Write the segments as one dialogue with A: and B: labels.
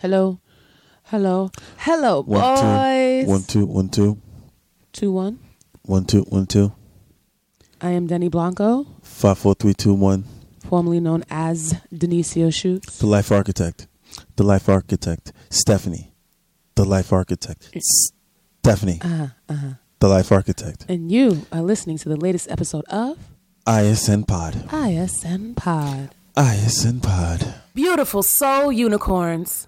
A: Hello. Hello. Hello,
B: One,
A: boys.
B: two, one, two, one, two,
A: Two, one.
B: one, two, one, two,
A: I am Denny Blanco,
B: five, four, three, two, one.
A: formerly known as Denicio Shoots.
B: The life architect, the life architect, Stephanie, the life architect, Stephanie,
A: Uh-huh, uh-huh.
B: the life architect.
A: And you are listening to the latest episode of
B: ISN Pod,
A: ISN Pod.
B: ISN Pod.
A: Beautiful soul unicorns.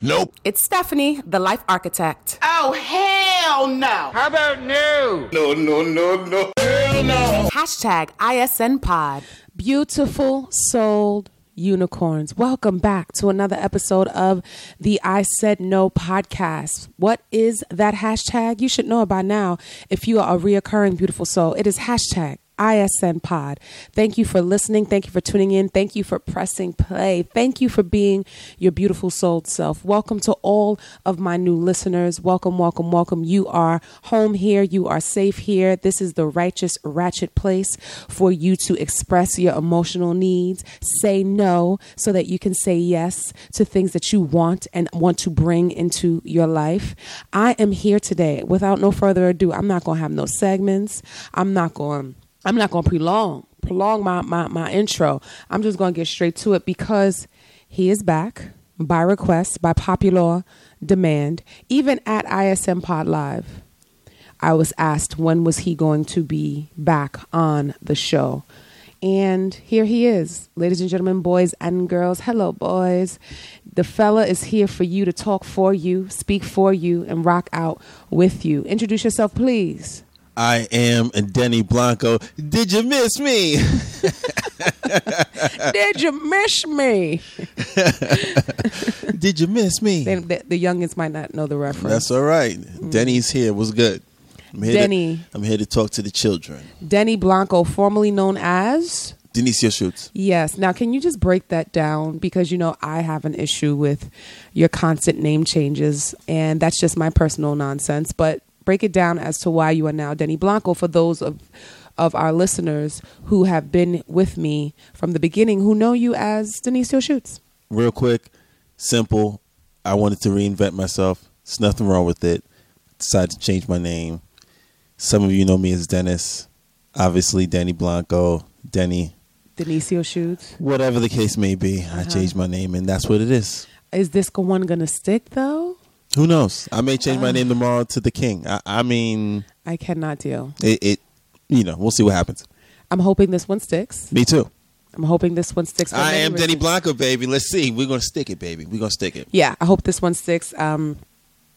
B: Nope.
A: It's Stephanie, the life architect.
C: Oh, hell no.
D: How about no?
B: No, no, no, no. Hell no.
A: Hashtag ISN Pod. Beautiful souled unicorns. Welcome back to another episode of the I Said No podcast. What is that hashtag? You should know it by now if you are a reoccurring beautiful soul. It is hashtag ISN Pod. Thank you for listening. Thank you for tuning in. Thank you for pressing play. Thank you for being your beautiful souled self. Welcome to all of my new listeners. Welcome, welcome, welcome. You are home here. You are safe here. This is the righteous, ratchet place for you to express your emotional needs. Say no so that you can say yes to things that you want and want to bring into your life. I am here today. Without no further ado, I'm not going to have no segments. I'm not going I'm not going to prolong prolong my, my my intro. I'm just going to get straight to it because he is back by request, by popular demand. Even at ISN Pod Live, I was asked when was he going to be back on the show. And here he is, ladies and gentlemen, boys and girls. Hello, boys. The fella is here for you to talk for you, speak for you, and rock out with you. Introduce yourself, please.
B: I am Denny Blanco. Did you miss me?
A: Did you miss me?
B: Did you miss me?
A: They, the, the youngins might not know the reference.
B: That's all right. Mm. Denny's here. What's good? I'm here
A: Denny.
B: To, I'm here to talk to the children.
A: Denny Blanco, formerly known as.
B: Denicio Shoots.
A: Yes. Now, can you just break that down? Because, you know, I have an issue with your constant name changes, and that's just my personal nonsense. But break it down as to why you are now Denny Blanco for those of of our listeners who have been with me from the beginning who know you as Denicio Shoots.
B: Real quick, simple. I wanted to reinvent myself. There's nothing wrong with it. Decided to change my name. Some of you know me as Dennis. Obviously, Denny Blanco, Denny,
A: Denicio Shoots.
B: whatever the case may be. I uh-huh. changed my name, and that's what it is.
A: Is this one going to stick, though?
B: Who knows? I may change my name tomorrow to the King. I, I mean,
A: I cannot deal.
B: it, it. You know, we'll see what happens.
A: I'm hoping this one sticks.
B: Me too.
A: I'm hoping this one sticks.
B: I
A: many
B: am Denny
A: reasons.
B: Blanco, baby. Let's see. We're gonna stick it, baby. We're gonna stick it.
A: Yeah, I hope this one sticks. Um,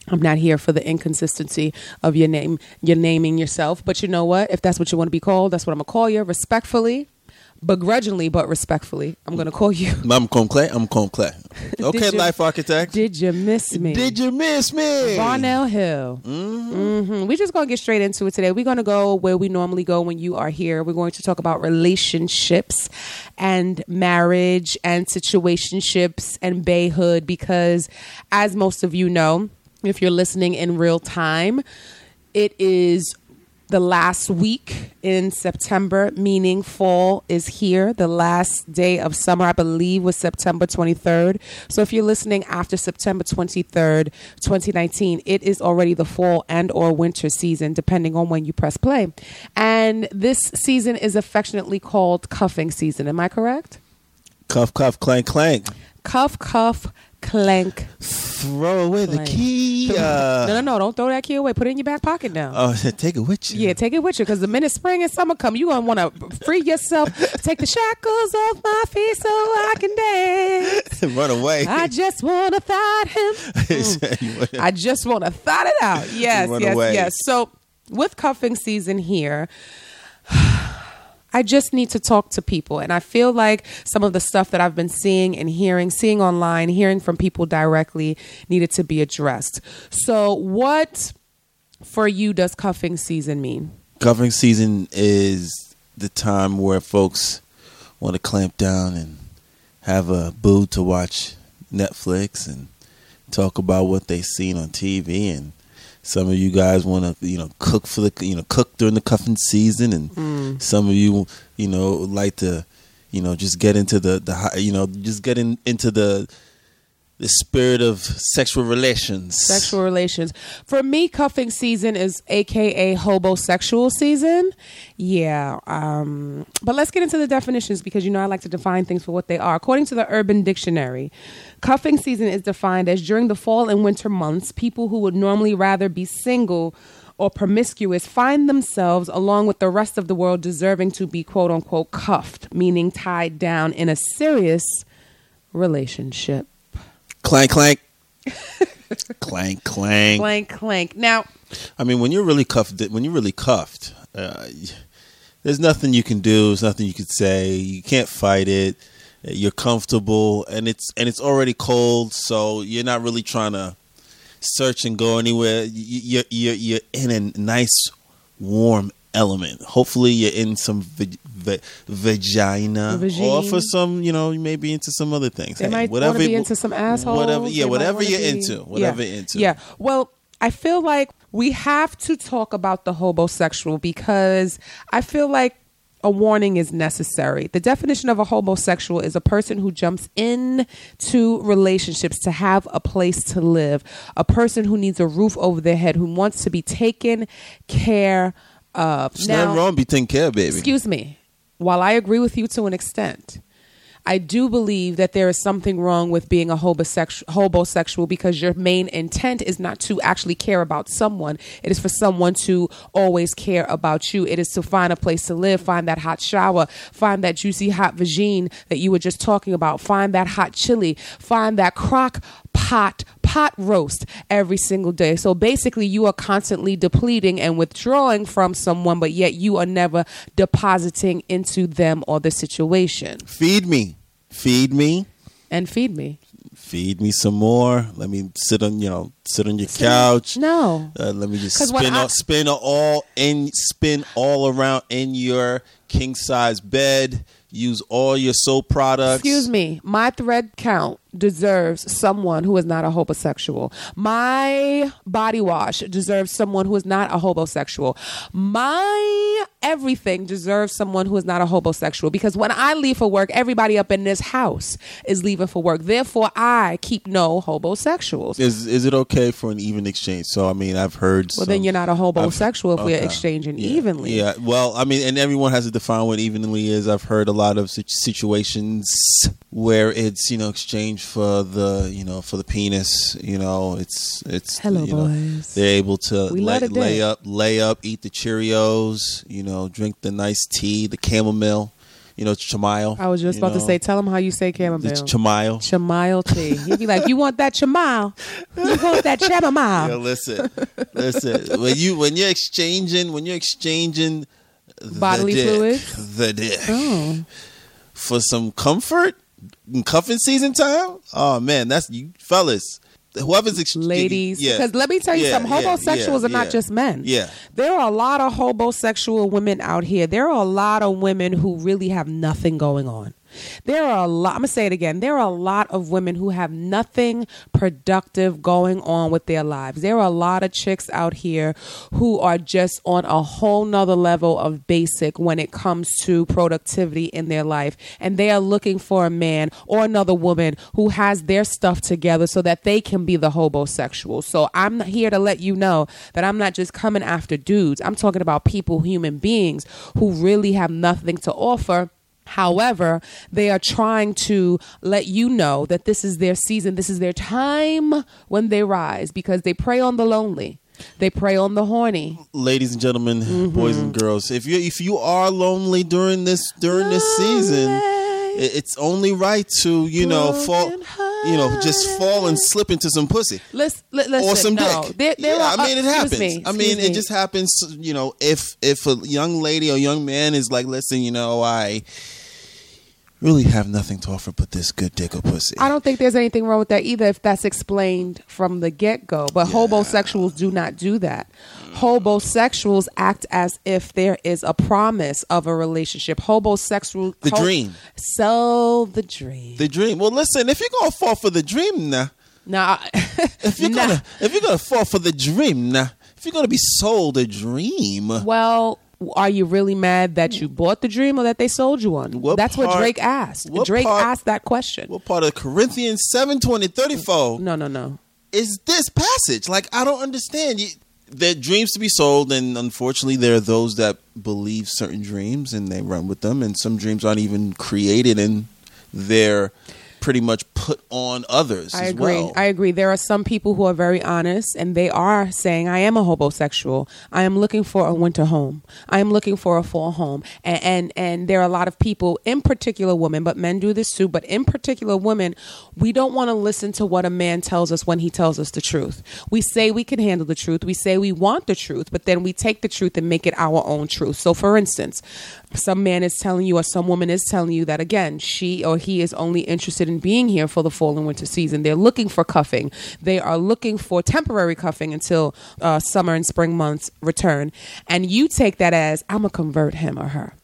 A: I'm not here for the inconsistency of your name, your naming yourself. But you know what? If that's what you want to be called, that's what I'm gonna call you, respectfully, begrudgingly, but respectfully. I'm gonna call you.
B: I'm Conclay. I'm Conclay. Okay,
A: you-
B: life architect.
A: Did you miss me?
B: Did you miss me?
A: Barnell Hill. Mm-hmm. We're just going to get straight into it today. We're going to go where we normally go when you are here. We're going to talk about relationships and marriage and situationships and bayhood because, as most of you know, if you're listening in real time, it is the last week in September, meaning fall is here. The last day of summer, I believe, was September 23rd. So if you're listening after September 23rd, 2019, it is already the fall and or winter season, depending on when you press play. And this season is affectionately called cuffing season. Am I correct?
B: Cuff, cuff, clank, clank.
A: Cuff, cuff, clank.
B: Throw away the
A: Clank.
B: key.
A: no,
B: Uh,
A: no, no! Don't throw that key away. Put it in your back pocket now.
B: oh, take it with you.
A: Yeah, take it with you because the minute spring and summer come, you're gonna want to free yourself. Take the shackles off my feet so I can dance.
B: Run away.
A: I just want to thought him. I just want to thought it out. Yes,
B: Run
A: yes,
B: away.
A: yes. So with cuffing season here. I just need to talk to people. And I feel like some of the stuff that I've been seeing and hearing, seeing online, hearing from people directly needed to be addressed. So, what for you does cuffing season mean?
B: Cuffing season is the time where folks want to clamp down and have a boo to watch Netflix and talk about what they've seen on TV and some of you guys want to you know cook for the you know cook during the cuffing season and mm. some of you you know like to you know, just get into the the you know, just get in, into the the spirit of sexual relations.
A: Sexual relations. For me, cuffing season is AKA hobosexual season. Yeah. Um, but let's get into the definitions because you know I like to define things for what they are. According to the Urban Dictionary, cuffing season is defined as during the fall and winter months, people who would normally rather be single or promiscuous find themselves, along with the rest of the world, deserving to be quote unquote cuffed, meaning tied down in a serious relationship.
B: Clank clank. clank clank.
A: Clank, clank. Now,
B: I mean, when you're really cuffed, when you're really cuffed, uh, there's nothing you can do. There's nothing you could say. You can't fight it. You're comfortable, and it's and it's already cold, so you're not really trying to search and go anywhere. You- You're you're you're in a nice warm element. Hopefully, you're in some va- va- vagina, or for some, you know, you may be into some other things.
A: They
B: Hey,
A: might to be into some assholes.
B: Whatever, yeah,
A: They
B: whatever you're
A: be-
B: into, whatever
A: yeah.
B: you're into.
A: Yeah. Well, I feel like we have to talk about the hobosexual because I feel like a warning is necessary. The definition of a hobosexual is a person who jumps into relationships to have a place to live, a person who needs a roof over their head, who wants to be taken care of.
B: Uh, There's nothing wrong. Be taken care, of, baby.
A: Excuse me. While I agree with you to an extent, I do believe that there is something wrong with being a hobosexual, hobosexual because your main intent is not to actually care about someone. It is for someone to always care about you. It is to find a place to live, find that hot shower, find that juicy hot vagine that you were just talking about, find that hot chili, find that crock pot pot roast every single day. So basically you are constantly depleting and withdrawing from someone but yet you are never depositing into them or the situation.
B: Feed me, feed me.
A: And feed me.
B: feed me some more. Let me sit on, you know, sit on your couch.
A: No.
B: Uh, let me just spin,
A: I-
B: all, spin all in, spin all around in your king size bed. Use all your soap products.
A: Excuse me. My thread count deserves someone who is not a hobosexual. My body wash deserves someone who is not a hobosexual. My everything deserves someone who is not a hobosexual because when I leave for work, everybody up in this house is leaving for work. Therefore, I keep no hobosexuals.
B: Is is it okay for an even exchange? So I mean, I've heard.
A: Well, then you're not a hobosexual if we're exchanging
B: Yeah.
A: evenly.
B: Yeah. Well, I mean, and everyone has to define what evenly is. I've heard a lot of situations where it's you know exchange for the you know for the penis. You know, it's it's
A: Hello,
B: you know,
A: boys.
B: they're able to
A: We
B: lay, lay up, lay up, eat the Cheerios. You know, drink the nice tea, the chamomile. You know, chamomile.
A: I was just about to say, tell them how you say
B: the
A: chamomile.
B: chamomile.
A: Chamomile tea. He'd be like, "You want that chamomile? You want that chamomile?"
B: Yo, listen, listen. When you when you're exchanging when you're exchanging the
A: Bodily
B: dick,
A: fluids?
B: the dick
A: Oh.
B: for some comfort cuffing season time. Oh man, that's you fellas. Whoever's ex-
A: ladies.
B: yeah.
A: Because let me tell you
B: Yeah,
A: something,
B: yeah,
A: hobosexuals
B: yeah,
A: are not
B: yeah.
A: just men.
B: Yeah.
A: There are a lot of hobosexual women out here. There are a lot of women who really have nothing going on. There are a lot, I'm to say it again. There are a lot of women who have nothing productive going on with their lives. There are a lot of chicks out here who are just on a whole nother level of basic when it comes to productivity in their life. And they are looking for a man or another woman who has their stuff together so that they can be the hobosexual. So I'm here to let you know that I'm not just coming after dudes. I'm talking about people, human beings who really have nothing to offer. However, they are trying to let you know that this is their season, this is their time when they rise because they prey on the lonely. They prey on the horny.
B: ladies and gentlemen,
A: Mm-hmm.
B: boys and girls, if you if you are lonely during this during this season, it's only right to you know fall, you know, just fall and slip into some pussy.
A: Listen
B: or some
A: no.
B: dick. Yeah,
A: are,
B: I mean, it
A: uh,
B: happens.
A: me,
B: I mean,
A: excuse
B: it just happens. You know, if if a young lady or young man is like, listen, you know, I really have nothing to offer but this good dick or pussy.
A: I don't think there's anything wrong with that either if that's explained from the get go. But hobosexuals do not do that. Hobosexuals act as if there is a promise of a relationship. Hobosexual
B: The dream.
A: Sell the dream.
B: the dream. Well, listen, if you're gonna fall for the dream now,
A: Nah.
B: if you're
A: Nah.
B: gonna if you're gonna fall for the dream now, if you're gonna be sold a dream,
A: well, are you really mad that you bought the dream or that they sold you one?
B: What
A: That's what Drake asked.
B: what
A: Drake
B: part-
A: asked that question.
B: What part of Corinthians 7 20, 34
A: no, no, no.
B: is this passage? Like, I don't understand. You, there are dreams to be sold, and unfortunately, there are those that believe certain dreams and they run with them, and some dreams aren't even created and they're pretty much put on others
A: I
B: as
A: agree.
B: well.
A: I agree. There are some people who are very honest and they are saying, I am a hobosexual. I am looking for a winter home. I am looking for a fall home. And, and and there are a lot of people, in particular women, but men do this too, but in particular women, we don't want to listen to what a man tells us when he tells us the truth. We say we can handle the truth. We say we want the truth, but then we take the truth and make it our own truth. So for instance, some man is telling you or some woman is telling you that again, she or he is only interested in being here for the fall and winter season. They're looking for cuffing. They are looking for temporary cuffing until uh, summer and spring months return. And you take that as, I'm to convert him or her.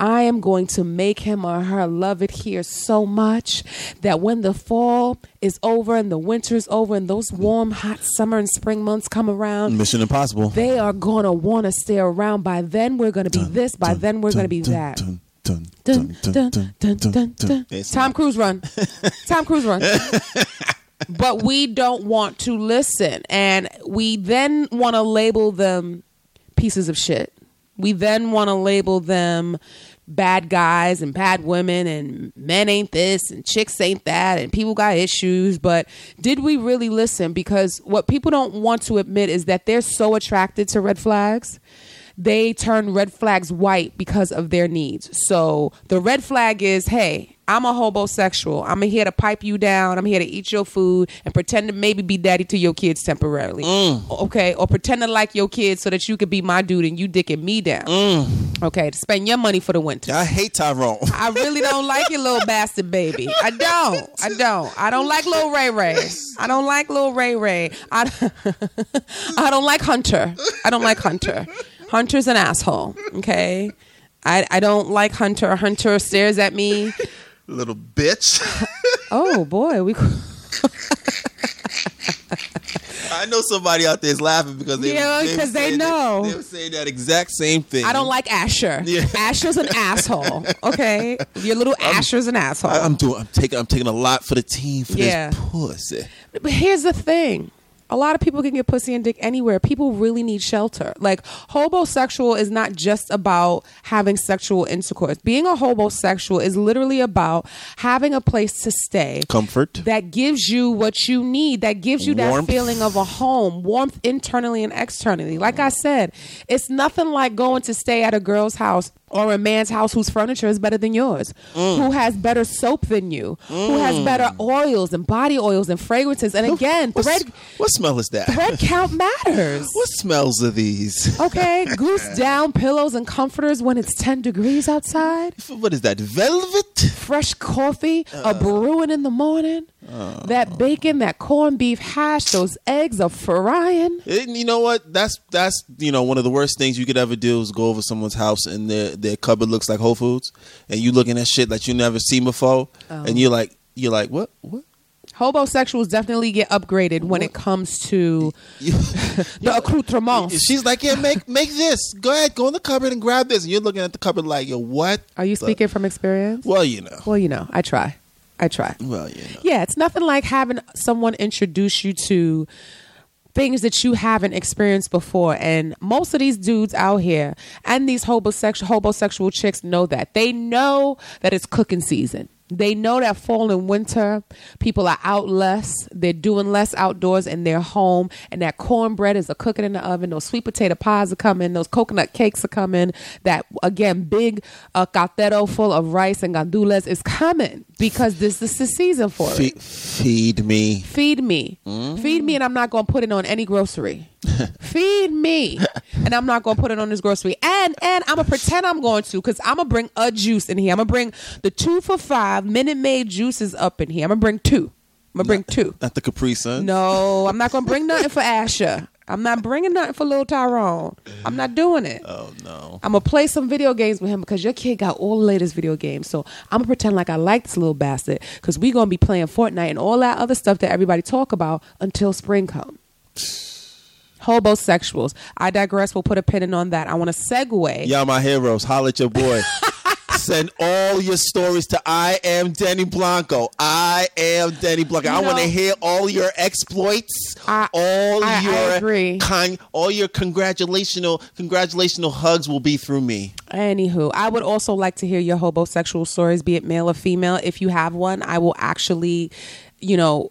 A: I am going to make him or her love it here so much that when the fall is over and the winter is over and those warm, hot summer and spring months come around,
B: Mission Impossible.
A: they are going to want to stay around. By then, we're going to be this. By then, we're going to be that.
B: Dun, dun,
A: Dun, dun, dun, dun, dun. Tom Cruise run. Tom Cruise run. but we don't want to listen. And we then want to label them pieces of shit. We then want to label them bad guys and bad women and men ain't this and chicks ain't that and people got issues. But did we really listen? Because what people don't want to admit is that they're so attracted to red flags they turn red flags white because of their needs. So the red flag is, hey, I'm a hobosexual. I'm here to pipe you down. I'm here to eat your food and pretend to maybe be daddy to your kids temporarily. Mm. Okay, or pretend to like your kids so that you could be my dude and you dicking me down. Mm. Okay, to spend your money for the winter.
B: I hate Tyrone.
A: I really don't like your little bastard baby. I don't. I don't. I don't like little Ray Ray. I don't like little Ray Ray. I, I don't like Hunter. I don't like Hunter. Hunter's an asshole. Okay. I, I don't like Hunter. Hunter stares at me.
B: Little bitch.
A: Oh boy, we
B: I know somebody out there is laughing because they
A: Yeah,
B: were
A: 'cause they
B: saying that-
A: know.
B: they were saying that exact same thing.
A: I don't like Asher.
B: Yeah.
A: Asher's an asshole. Okay. Your little Asher's an asshole.
B: I, am doing. I'm taking. I'm taking a lot for the team for
A: Yeah.
B: this pussy.
A: But here's the thing. A lot of people can get pussy and dick anywhere. People really need shelter. Like hobosexual is not just about having sexual intercourse. Being a hobosexual is literally about having a place to stay
B: Comfort.
A: that gives you what you need, that gives you that feeling of a home, warmth internally and externally. Like I said, it's nothing like going to stay at a girl's house or a man's house whose furniture is better than yours,
B: Mm.
A: who has better soap than you, who has better oils and body oils and fragrances. And again,
B: What's-
A: thread
B: what smell is that?
A: thread count matters.
B: What smells are these?
A: Okay, goose down pillows and comforters when it's 10 degrees outside.
B: What is that? Velvet?
A: fresh coffee,
B: Uh.
A: a brewing in the morning, that bacon, that corned beef hash, those eggs are frying.
B: And you know what? That's that's you know one of the worst things you could ever do is go over someone's house and their their cupboard looks like Whole Foods, and you looking at shit that you never seen before,
A: Oh.
B: and you're like you're like what what.
A: Hobosexuals definitely get upgraded when it comes to the accoutrements.
B: she's like, yeah, make make this. Go ahead, go in the cupboard and grab this. And you're looking at the cupboard like, yo, what?
A: Are you speaking from experience?
B: Well, you know.
A: Well, you know, I try. I try.
B: Well, you know.
A: Yeah, it's nothing like having someone introduce you to things that you haven't experienced before. And most of these dudes out here and these hobosexual hobosexual chicks know that. They know that it's cooking season. They know that fall and winter, people are out less. They're doing less outdoors in their home. And that cornbread is a cooking in the oven. Those sweet potato pies are coming. Those coconut cakes are coming. That, again, big uh, caldero full of rice and gandules is coming because this is the season for it.
B: Feed me.
A: Feed me. Feed me, and I'm not going to put it on any grocery. Feed me, and I'm not going to put it on this grocery. And and I'm gonna pretend I'm going to, cause I'm gonna bring a juice in here. I'm gonna bring the two for five Minute Maid juices up in here. I'm gonna bring two. I'm gonna bring two.
B: Not the Capri Sun.
A: No, I'm not gonna bring nothing for Asher. I'm not bringing nothing for little Tyrone. I'm not doing it.
B: Oh no.
A: I'm gonna play some video games with him because your kid got all the latest video games. So I'm gonna pretend like I like this little bastard because we gonna be playing Fortnite and all that other stuff that everybody talk about until spring comes. Hobosexuals. I digress. We'll put a pin in on that. I want to segue.
B: Y'all my heroes. Holla at your boy. Send all your stories to I am Denny Blanco. I am Denny Blanco.
A: You
B: I want to hear all your exploits,
A: I-
B: all
A: I- I
B: your
A: agree.
B: Con- all your congratulational congratulational hugs will be through me.
A: Anywho, I would also like to hear your hobosexual stories, be it male or female. If you have one, I will actually, you know,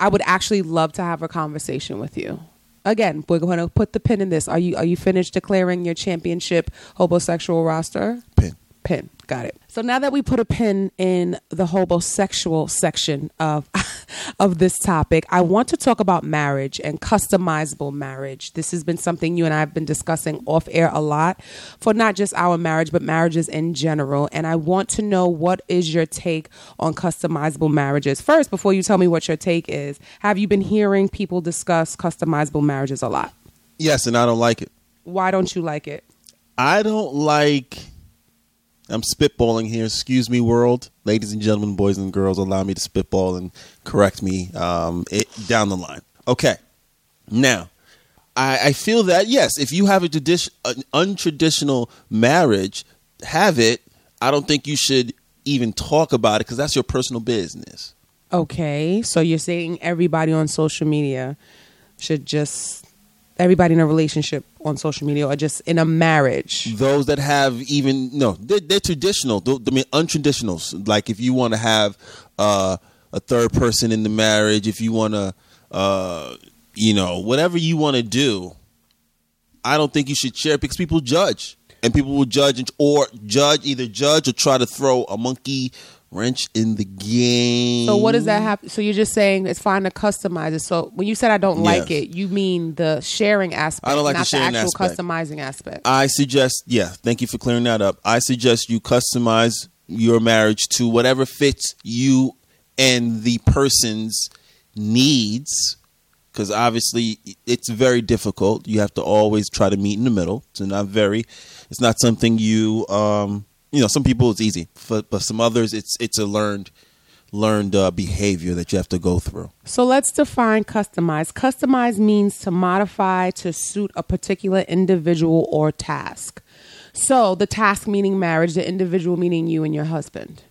A: I would actually love to have a conversation with you. Again, we're going to put the pin in this. Are you are you finished declaring your championship hobosexual roster?
B: Pin.
A: Got it. So now that we put a pin in the hobosexual section of of this topic, I want to talk about marriage and customizable marriage. This has been something you and I have been discussing off air a lot for not just our marriage, but marriages in general. And I want to know what is your take on customizable marriages. First, before you tell me what your take is, have you been hearing people discuss customizable marriages a lot?
B: Yes, and I don't like it.
A: Why don't you like it?
B: I don't like. I'm spitballing here. Excuse me, world, ladies and gentlemen, boys and girls. Allow me to spitball and correct me um, it, down the line. Okay, now I, I feel that yes, if you have a tradi- an untraditional marriage, have it. I don't think you should even talk about it because that's your personal business.
A: Okay, so you're saying everybody on social media should just everybody in a relationship on social media or just in a marriage.
B: those that have even no they're, they're traditional. I mean untraditionals. Like if you want to have uh, a third person in the marriage if you want to uh, you know whatever you want to do i don't think you should share because people judge. And people will judge or judge either judge or try to throw a monkey wrench in the game
A: So what does that have? So you're just saying it's fine to customize it. So when you said I don't like it, you mean the sharing aspect,
B: I don't like the
A: not
B: sharing
A: actual
B: aspect.
A: customizing aspect.
B: I suggest, yeah, thank you for clearing that up. I suggest you customize your marriage to whatever fits you and the person's needs. Because obviously, it's very difficult. You have to always try to meet in the middle. It's not very. It's not something you. Um, you know, some people it's easy, but but some others it's it's a learned learned uh, behavior that you have to go through.
A: So let's define customize. Customize means to modify to suit a particular individual or task. So the task meaning marriage, the individual meaning you and your husband,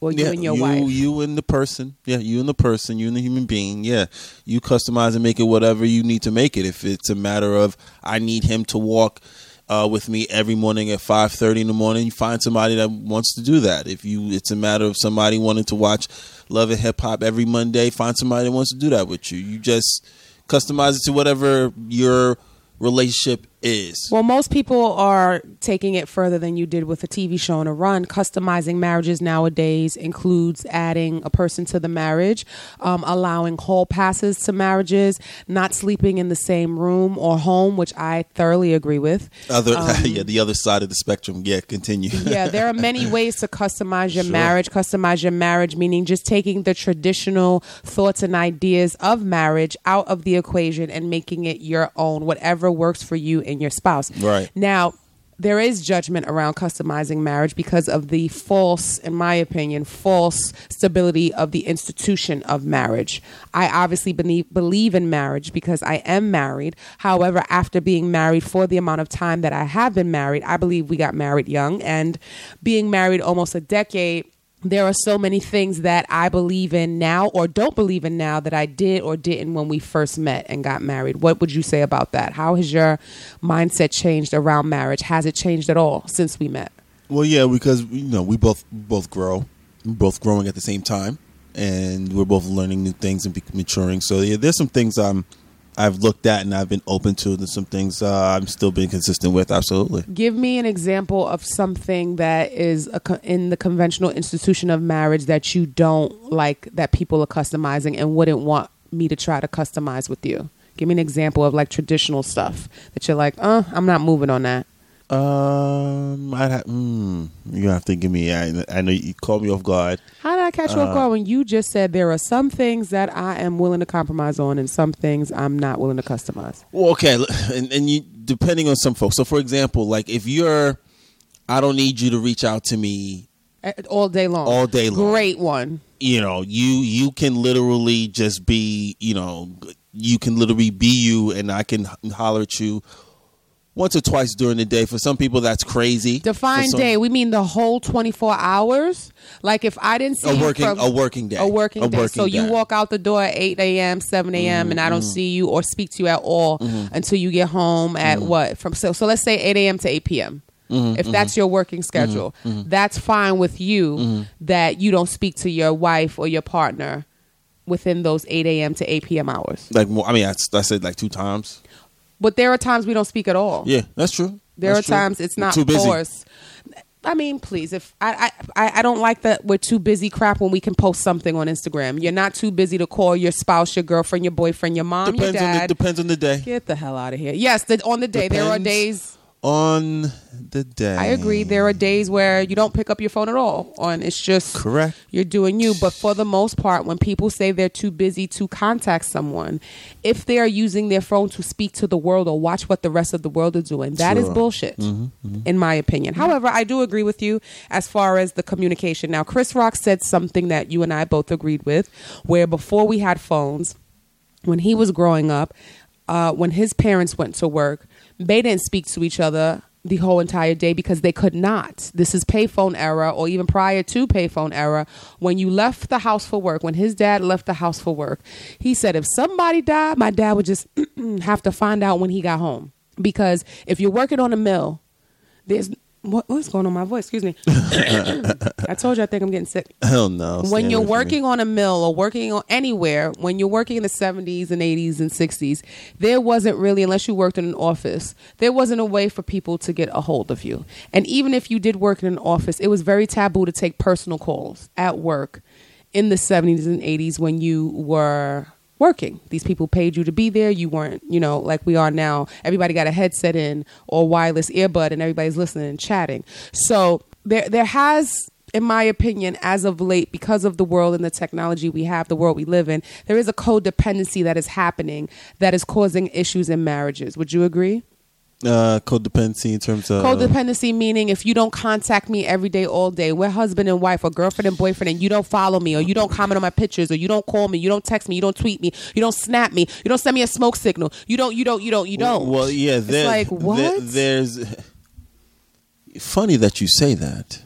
A: or you and your
B: you,
A: wife.
B: You and the person. Yeah, you and the person, you and the human being. Yeah. You customize and make it whatever you need to make it. If it's a matter of I need him to walk uh, with me every morning at five thirty in the morning, you find somebody that wants to do that. If you it's a matter of somebody wanting to watch Love and Hip Hop every Monday, find somebody that wants to do that with you. You just customize it to whatever your relationship is.
A: Well, most people are taking it further than you did with a TV show and a run. Customizing marriages nowadays includes adding a person to the marriage, um, allowing hall passes to marriages, not sleeping in the same room or home, which I thoroughly agree with.
B: Other yeah, the other side of the spectrum. Yeah, continue.
A: yeah, there are many ways to customize your
B: Sure.
A: marriage. Customize your marriage, meaning just taking the traditional thoughts and ideas of marriage out of the equation and making it your own, whatever works for you and your spouse.
B: Right.
A: Now, there is judgment around customizing marriage because of the false, in my opinion, false stability of the institution of marriage. I obviously believe, believe in marriage because I am married. However, after being married for the amount of time that I have been married, I believe we got married young. And being married almost a decade, there are so many things that I believe in now or don't believe in now that I did or didn't when we first met and got married. What would you say about that? How has your mindset changed around marriage? Has it changed at all since we met?
B: Well, yeah, because you know we both both grow, we're both growing at the same time, and we're both learning new things and maturing. So yeah, there's some things I'm I've looked at and I've been open to, and some things uh, I'm still being consistent with. Absolutely.
A: Give me an example of something that is co- in the conventional institution of marriage that you don't like that people are customizing and wouldn't want me to try to customize with you. Give me an example of like traditional stuff that you're like, uh, I'm not moving on that.
B: Um, I'd have, mm, you have to give me. I, I know you called me off guard.
A: How did I catch you
B: Uh,
A: off guard when you just said there are some things that I am willing to compromise on and some things I'm not willing to customize?
B: Well, okay, and, and you depending on some folks. So, for example, like if you're, I don't need you to reach out to me
A: All day long.
B: All day long.
A: Great one.
B: you know you you can literally just be you know you can literally be you, and I can holler at you once or twice during the day. For some people, that's crazy.
A: Define
B: some-
A: day. We mean the whole 24 hours. Like if I didn't see
B: A
A: you
B: working-
A: from-
B: a working day.
A: a working
B: A
A: day.
B: working
A: so you
B: day. Mm-hmm,
A: walk out the door at 8 a.m., 7 a.m., and I don't see you or speak to you at all until you get home at
B: Mm-hmm.
A: what? From so so let's say 8 a.m. to 8 p.m. If that's your working schedule,
B: Mm-hmm,
A: that's fine with you that you don't speak to your wife or your partner within those 8 a.m. to 8 p.m. hours.
B: Like I mean, I, I said like two times.
A: But there are times we don't speak at all.
B: Yeah, that's true.
A: There
B: That's
A: are
B: true.
A: times it's not
B: too busy.
A: forced. I mean, please, if I, I I don't like that we're too busy crap when we can post something on Instagram. You're not too busy to call your spouse, your girlfriend, your boyfriend, your mom,
B: Depends
A: your
B: on the
A: dad.
B: depends on the day.
A: Get the hell out of here. Yes, the, on the day there are days.
B: On the day,
A: I agree. There are days where you don't pick up your phone at all, on it's just
B: Correct.
A: You're doing you, but for the most part, when people say they're too busy to contact someone, if they are using their phone to speak to the world or watch what the rest of the world is doing, that is
B: Sure.
A: bullshit, in my opinion. However, I do agree with you as far as the communication. Now, Chris Rock said something that you and I both agreed with, where before we had phones, when he was growing up, uh, when his parents went to work, they didn't speak to each other the whole entire day because they could not. This is payphone era, or even prior to payphone era. When you left the house for work, when his dad left the house for work, he said if somebody died, my dad would just have to find out when he got home. Because if you're working on a mill, there's what, what's going on my voice? Excuse me. I told you I think I'm getting sick
B: Hell no.
A: when you're working on a mill or working on anywhere, when you're working in the 70s and 80s and 60s, there wasn't really, unless you worked in an office, there wasn't a way for people to get a hold of you. And even if you did work in an office, it was very taboo to take personal calls at work in the 70s and 80s when you were working. These people paid you to be there. You weren't, you know, like we are now. Everybody got a headset in or wireless earbud and everybody's listening and chatting. So there there has in my opinion, as of late, because of the world and the technology we have, the world we live in, there is a codependency that is happening that is causing issues in marriages. Would you agree?
B: Uh, codependency in terms of
A: Codependency meaning if you don't contact me every day, all day, we're husband and wife or girlfriend and boyfriend, and you don't follow me or you don't comment on my pictures or you don't call me, you don't text me, you don't tweet me, you don't snap me, you don't send me a smoke signal, you don't, you don't, you don't, you don't.
B: Well, yeah,
A: It's like, what?
B: there- there's funny that you say that,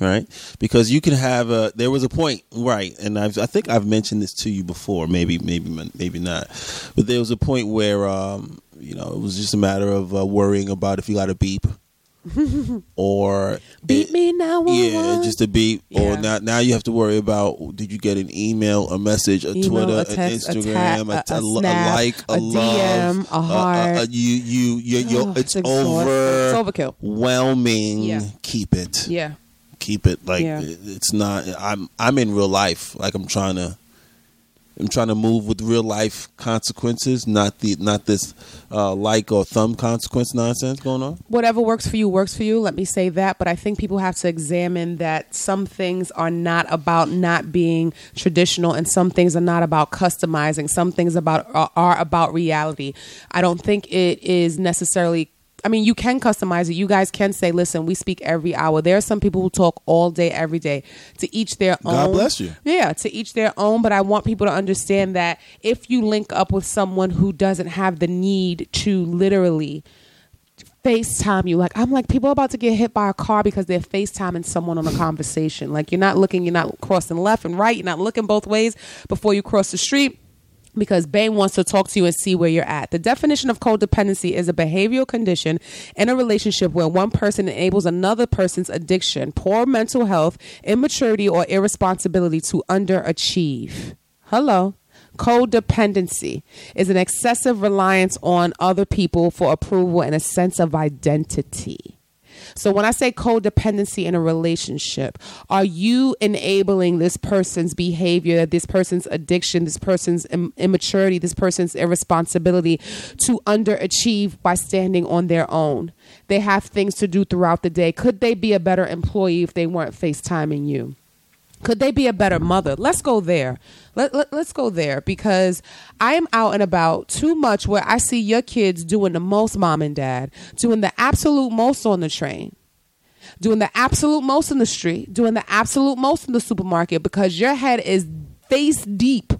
B: right? Because you can have a. There was a point, right? And I've, I think I've mentioned this to you before. Maybe, maybe, maybe not. But there was a point where, um, you know, it was just a matter of uh, worrying about if you got a beep. or
A: Beat me now.
B: yeah, just a beep.
A: Yeah.
B: Or now, now you have to worry about did you get an email, a message, a
A: Email,
B: Twitter,
A: a text,
B: an Instagram,
A: a- a
B: a, a
A: snap,
B: like, a,
A: a
B: love,
A: DM, a heart.
B: Uh, you, you, you, you
A: Oh,
B: it's,
A: it's
B: over.
A: It's overkill.
B: Whelming.
A: Yeah.
B: Keep it.
A: Yeah.
B: Keep it. Like
A: Yeah.
B: it- it's not. I'm. I'm in real life. Like I'm trying to. I'm trying to move with real life consequences, not the not this uh, like or thumb consequence nonsense going on.
A: whatever works for you works for you. Let me say that. But I think people have to examine that some things are not about not being traditional, and some things are not about customizing. Some things about are, are about reality. I don't think it is necessarily. I mean, you can customize it. You guys can say, "Listen, we speak every hour." There are some people who talk all day, every day. To each their own.
B: God bless you.
A: Yeah, to each their own. But I want people to understand that if you link up with someone who doesn't have the need to literally FaceTime you. Like I'm like people are about to get hit by a car because they're FaceTiming someone on a conversation. Like you're not looking, you're not crossing left and right, you're not looking both ways before you cross the street. Because Bane wants to talk to you and see where you're at. The definition of codependency is a behavioral condition in a relationship where one person enables another person's addiction, poor mental health, immaturity, or irresponsibility to underachieve. Hello. Codependency is an excessive reliance on other people for approval and a sense of identity. So when I say codependency in a relationship, are you enabling this person's behavior, this person's addiction, this person's Im- immaturity, this person's irresponsibility to underachieve by standing on their own? They have things to do throughout the day. Could they be a better employee if they weren't FaceTiming you? Could they be a better mother? Let's go there. Let, let, let's go there because I am out and about too much where I see your kids doing the most, mom and dad, doing the absolute most on the train, doing the absolute most in the street, doing the absolute most in the supermarket because your head is face deep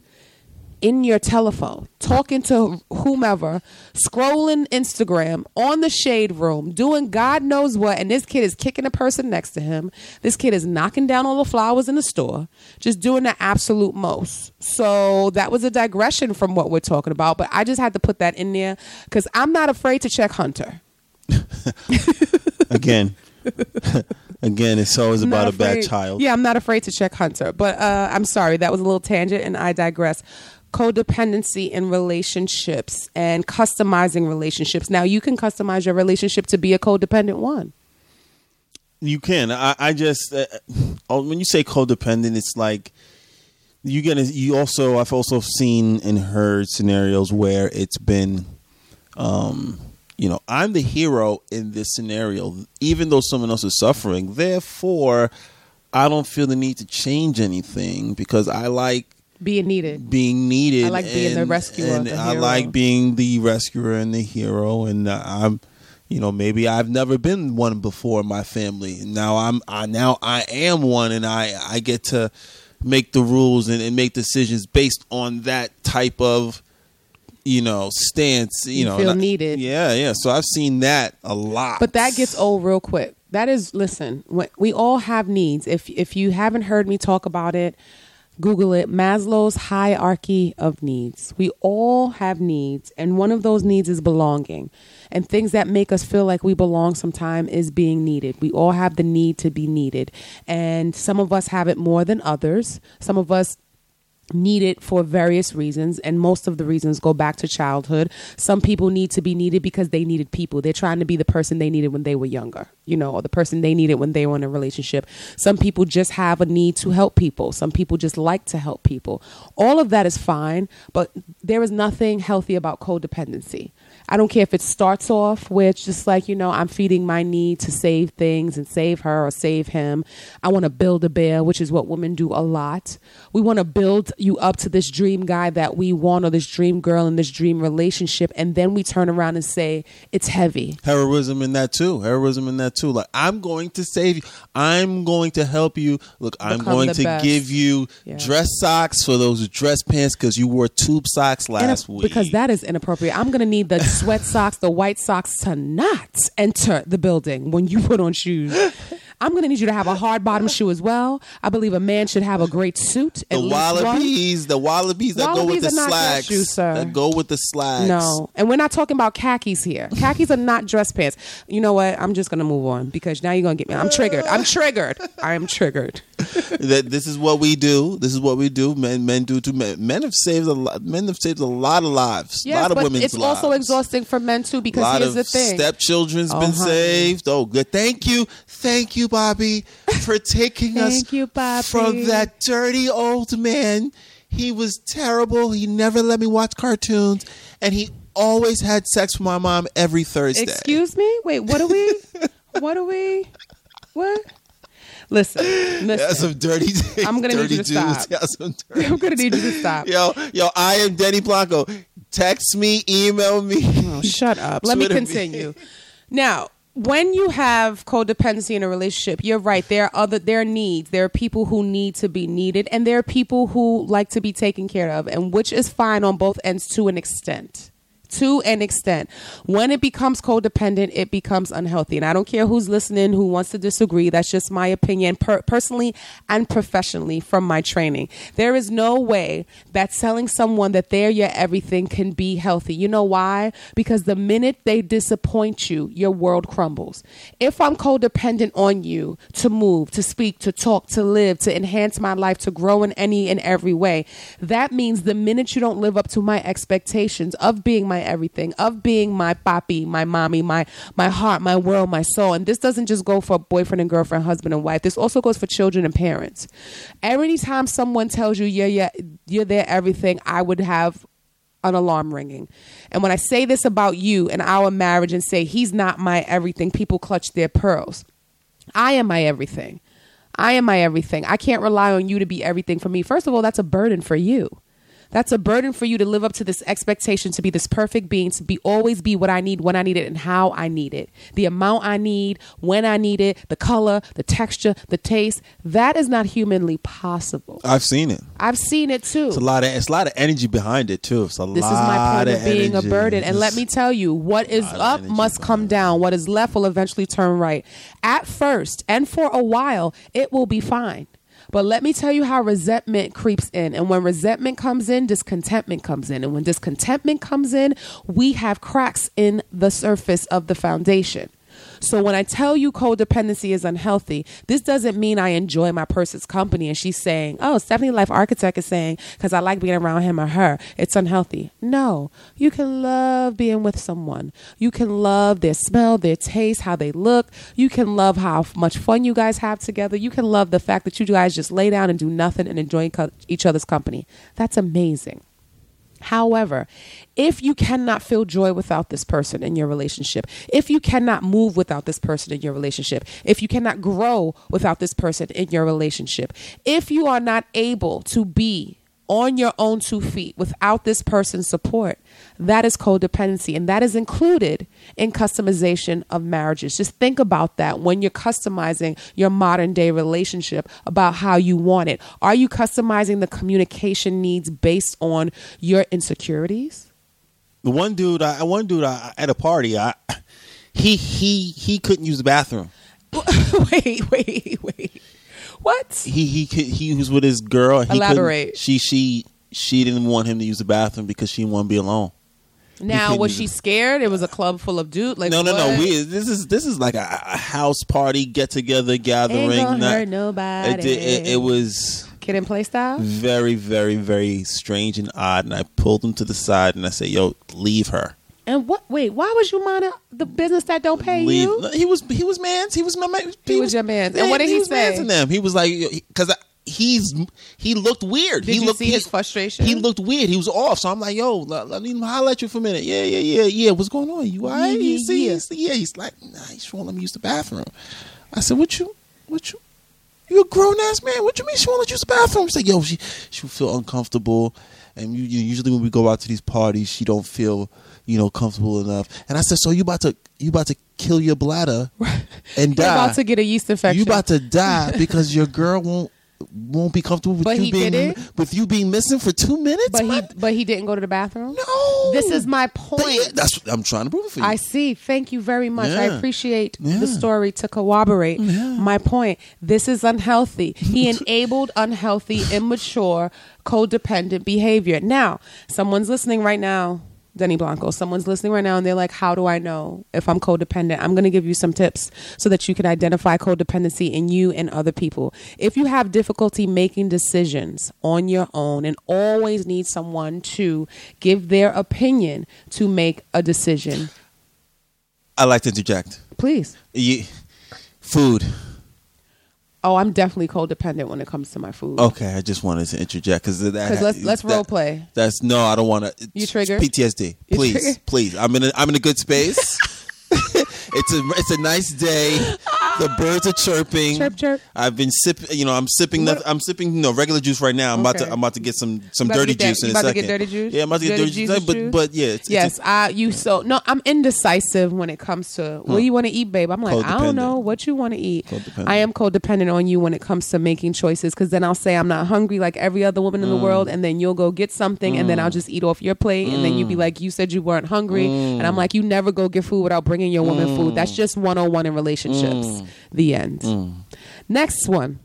A: in your telephone, talking to whomever, scrolling Instagram on the shade room, doing God knows what, and this kid is kicking the person next to him. This kid is knocking down all the flowers in the store, just doing the absolute most. So that was a digression from what we're talking about, but I just had to put that in there because I'm not afraid to check Hunter.
B: Again, again, it's always
A: I'm
B: about a bad child.
A: Yeah, I'm not afraid to check Hunter. But uh, I'm sorry, that was a little tangent and I digress. Codependency in relationships and customizing relationships. Now, you can customize your relationship to be a codependent one.
B: You can. I, I just uh, uh, when you say codependent, it's like you get. You also, I've also seen and heard scenarios where it's been, um, you know, I'm the hero in this scenario, even though someone else is suffering. Therefore, I don't feel the need to change anything because I like
A: Being needed.
B: being needed.
A: I like being the rescuer,
B: and
A: the
B: I like being the rescuer and the hero. And uh, I'm, you know, maybe I've never been one before in my family. Now I'm, I now I am one, and I I get to make the rules and, and make decisions based on that type of. You know, stance. You,
A: You
B: know,
A: feel
B: I-
A: needed.
B: Yeah, yeah. So I've seen that a lot.
A: But that gets old real quick. That is, listen, we all have needs. If if you haven't heard me talk about it, Google it. Maslow's hierarchy of needs. We all have needs, and one of those needs is belonging. And things that make us feel like we belong sometime is being needed. We all have the need to be needed. And some of us have it more than others. Some of us need it for various reasons and most of the reasons go back to childhood. Some people need to be needed because they needed people. They're trying to be the person they needed when they were younger you know or the person they needed when they were in a relationship. Some people just have a need to help people. Some people just like to help people. All of that is fine but there is nothing healthy about codependency I don't care if it starts off with just like, you know, I'm feeding my need to save things and save her or save him. I want to build a bear, which is what women do a lot. We want to build you up to this dream guy that we want or this dream girl in this dream relationship. And then we turn around and say, it's heavy.
B: heroism in that too. Heroism in that too. Like I'm going to save you. I'm going to help you. Look, I'm going to
A: best.
B: give you
A: Yeah.
B: dress socks for those dress pants because you wore tube socks last
A: Inap-
B: week.
A: Because that is inappropriate. I'm going to need the sweat socks, the white socks to not enter the building when you put on shoes. I'm going to need you to have a hard bottom shoe as well. I believe a man should have a great suit.
B: the wallabies, the wallabies that go with
A: Wallabies
B: the
A: are not dress
B: slacks,
A: shoes, sir.
B: that go with the slacks.
A: No, and we're not talking about khakis here. Khakis are not dress pants. You know what? I'm just gonna move on because now you're gonna get me. I'm triggered. I'm triggered. I am triggered.
B: that this is what we do. This is what we do. Men, men do too. Men, men have saved a lot. Men have saved a lot of lives. a lot of
A: but
B: women's
A: it's
B: lives.
A: also exhausting for men too because here's the thing.
B: stepchildren's
A: Oh,
B: been
A: honey.
B: saved. Oh, good. Thank you, thank you, Bobby, for taking us
A: you, Bobby.
B: from that dirty old man. He was terrible. He never let me watch cartoons, and he always had sex with my mom every Thursday.
A: Excuse me. Wait. What are we? what are we? What? Listen. Listen.
B: Some dirty.
A: I'm gonna need you to stop.
B: Dirty
A: I'm gonna need you to stop.
B: Yo, yo, I am Denny Blanco. Text me, email me.
A: Oh, shut up. Let me
B: Twitter me.
A: continue. Now, when you have codependency in a relationship, you're right. There are other there are needs. There are people who need to be needed, and there are people who like to be taken care of, and which is fine on both ends to an extent. To an extent. When it becomes codependent, it becomes unhealthy. And I don't care who's listening, who wants to disagree. That's just my opinion, per- personally and professionally from my training. There is no way that telling someone that they're your everything can be healthy. You know why? Because the minute they disappoint you, your world crumbles. If I'm codependent on you to move, to speak, to talk, to live, to enhance my life, to grow in any and every way, that means the minute you don't live up to my expectations of being my everything, of being my papi, my mommy, my my heart, my world, my soul. And this doesn't just go for boyfriend and girlfriend, husband and wife. This also goes for children and parents. Every time someone tells you yeah, yeah, you're, their everything, I would have an alarm ringing. And when I say this about you and our marriage and say he's not my everything, people clutch their pearls. I am my everything. I am my everything. I can't rely on you to be everything for me. First of all, that's a burden for you. That's a burden for you to live up to this expectation to be this perfect being, to be always be what I need, when I need it, and how I need it. The amount I need, when I need it, the color, the texture, the taste. That is not humanly possible.
B: I've seen it.
A: I've seen it too.
B: It's a lot of it's a lot of energy behind it too. It's a
A: This is my point of being
B: energy.
A: a burden. And let me tell you, what is up must come down. What is left will eventually turn right. At first, and for a while, it will be fine. But let me tell you how resentment creeps in. And when resentment comes in, discontentment comes in. And when discontentment comes in, we have cracks in the surface of the foundation. So when I tell you codependency is unhealthy, this doesn't mean I enjoy my person's company and she's saying, "Oh, Stephanie Life Architect is saying cuz I like being around him or her, it's unhealthy." No. You can love being with someone. You can love their smell, their taste, how they look. You can love how much fun you guys have together. You can love the fact that you guys just lay down and do nothing and enjoy each other's company. That's amazing. However, if you cannot feel joy without this person in your relationship, if you cannot move without this person in your relationship, if you cannot grow without this person in your relationship, if you are not able to be on your own two feet without this person's support, that is codependency. And that is included in customization of marriages. Just think about that when you're customizing your modern day relationship about how you want it. Are you customizing the communication needs based on your insecurities?
B: The one dude, I one dude I, at a party, I he he he couldn't use the bathroom.
A: wait, wait, wait. What?
B: He he he was with his girl. He
A: Elaborate.
B: She she she didn't want him to use the bathroom because she didn't want to be alone.
A: Now, was she scared? It was a club full of dudes. Like
B: no, no, no. We this is this is like a, a house party, get together, gathering.
A: Ain't gonna
B: not-
A: hurt nobody.
B: It, it, it was
A: Kid 'n Play style.
B: very, very, very strange and odd. And I pulled him to the side and I said, "Yo, leave her."
A: And what? Wait, why was you minding the business that don't pay
B: leave.
A: you?
B: He was he was man's. He was my man.
A: He was your man's. And what did he
B: was
A: say?
B: in them. He was like because he's he looked weird.
A: Did
B: he
A: you
B: looked,
A: see
B: he,
A: his frustration?
B: He looked weird. He was off. So I'm like, yo, let, let me holler at you for a minute. Yeah, yeah, yeah, yeah. What's going on? You all right?
A: Yeah,
B: see?
A: yeah.
B: He's, yeah. He's like, nah, he's won't let me use the bathroom. I said, what you, what you, you a grown ass man. What you mean she won't let you use the bathroom? She's like, yo, she she feel uncomfortable. And you, you, usually when we go out to these parties, she don't feel, you know, comfortable enough. And I said, so you about to you about to kill your bladder and die.
A: You're about to get a yeast infection.
B: You about to die because your girl won't won't be comfortable with
A: But
B: you being with you being missing for two minutes.
A: but he, but he didn't go to the bathroom.
B: no.
A: This is my point.
B: yeah, That's I'm trying to prove it for you.
A: I see. Thank you very much. I appreciate
B: Yeah.
A: the story to corroborate my point. This is unhealthy. He enabled unhealthy, immature, codependent behavior. Now, someone's listening right now. Denny Blanco, someone's listening right now and they're like, How do I know if I'm codependent? I'm going to give you some tips so that you can identify codependency in you and other people. If you have difficulty making decisions on your own and always need someone to give their opinion to make a decision,
B: I like to interject.
A: Please.
B: You, food.
A: Oh, I'm definitely codependent when it comes to my food.
B: Okay, I just wanted to interject because that.
A: Because let's let's
B: that-
A: role play.
B: That's no, I don't want to.
A: You trigger
B: PTSD.
A: You
B: Please, please. I'm in a I'm in a good space. it's a it's a nice day. The birds are chirping.
A: Chirp, chirp.
B: I've been sipping. You know, I'm sipping.
A: What-
B: noth- I'm sipping. You know, regular juice right now. I'm about to. I'm about to get some some
A: You about to
B: dirty juice in a
A: about to
B: second.
A: get dirty juice?
B: Yeah, I'm about to get
A: Dirty
B: dirty, juice. But but yeah. It's,
A: Yes,
B: It's
A: I you so no, I'm indecisive when it comes to what you want to eat, babe. I'm like, I don't know what you want to eat. I am codependent on you when it comes to making choices because then I'll say I'm not hungry like every other woman in the
B: Mm.
A: world, and then you'll go get something, and then I'll just eat off your plate, and then you
B: Mm.
A: be like, you said you weren't hungry, and I'm like, you never go get food without bringing your woman food.
B: Mm.
A: That's just 101 in relationships. The end. Next one.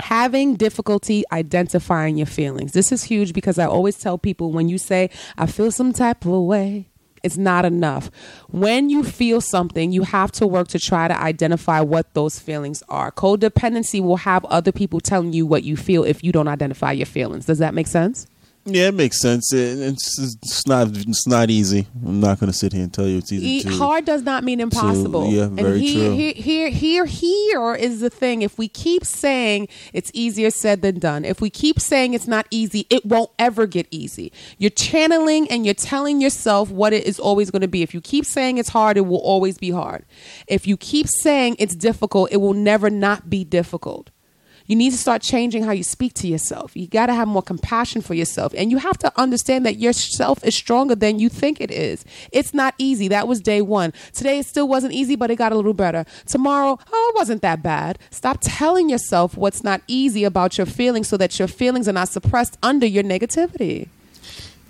A: Having difficulty identifying your feelings. This is huge because I always tell people when you say, I feel some type of way, it's not enough. When you feel something, you have to work to try to identify what those feelings are. Codependency will have other people telling you what you feel if you don't identify your feelings. Does that make sense?
B: Yeah, it makes sense. It, it's, it's not it's not easy. I'm not going to sit here and tell you it's easy.
A: E-
B: to,
A: hard does not mean impossible.
B: yeah,
A: and
B: very true.
A: Here, here, here, here is the thing. If we keep saying it's easier said than done, if we keep saying it's not easy, it won't ever get easy. You're channeling and you're telling yourself what it is always going to be. If you keep saying it's hard, it will always be hard. If you keep saying it's difficult, it will never not be difficult. You need to start changing how you speak to yourself. You got to have more compassion for yourself. And you have to understand that yourself is stronger than you think it is. It's not easy. That was day one. Today it still wasn't easy, but it got a little better. Tomorrow, oh, it wasn't that bad. Stop telling yourself what's not easy about your feelings so that your feelings are not suppressed under your negativity.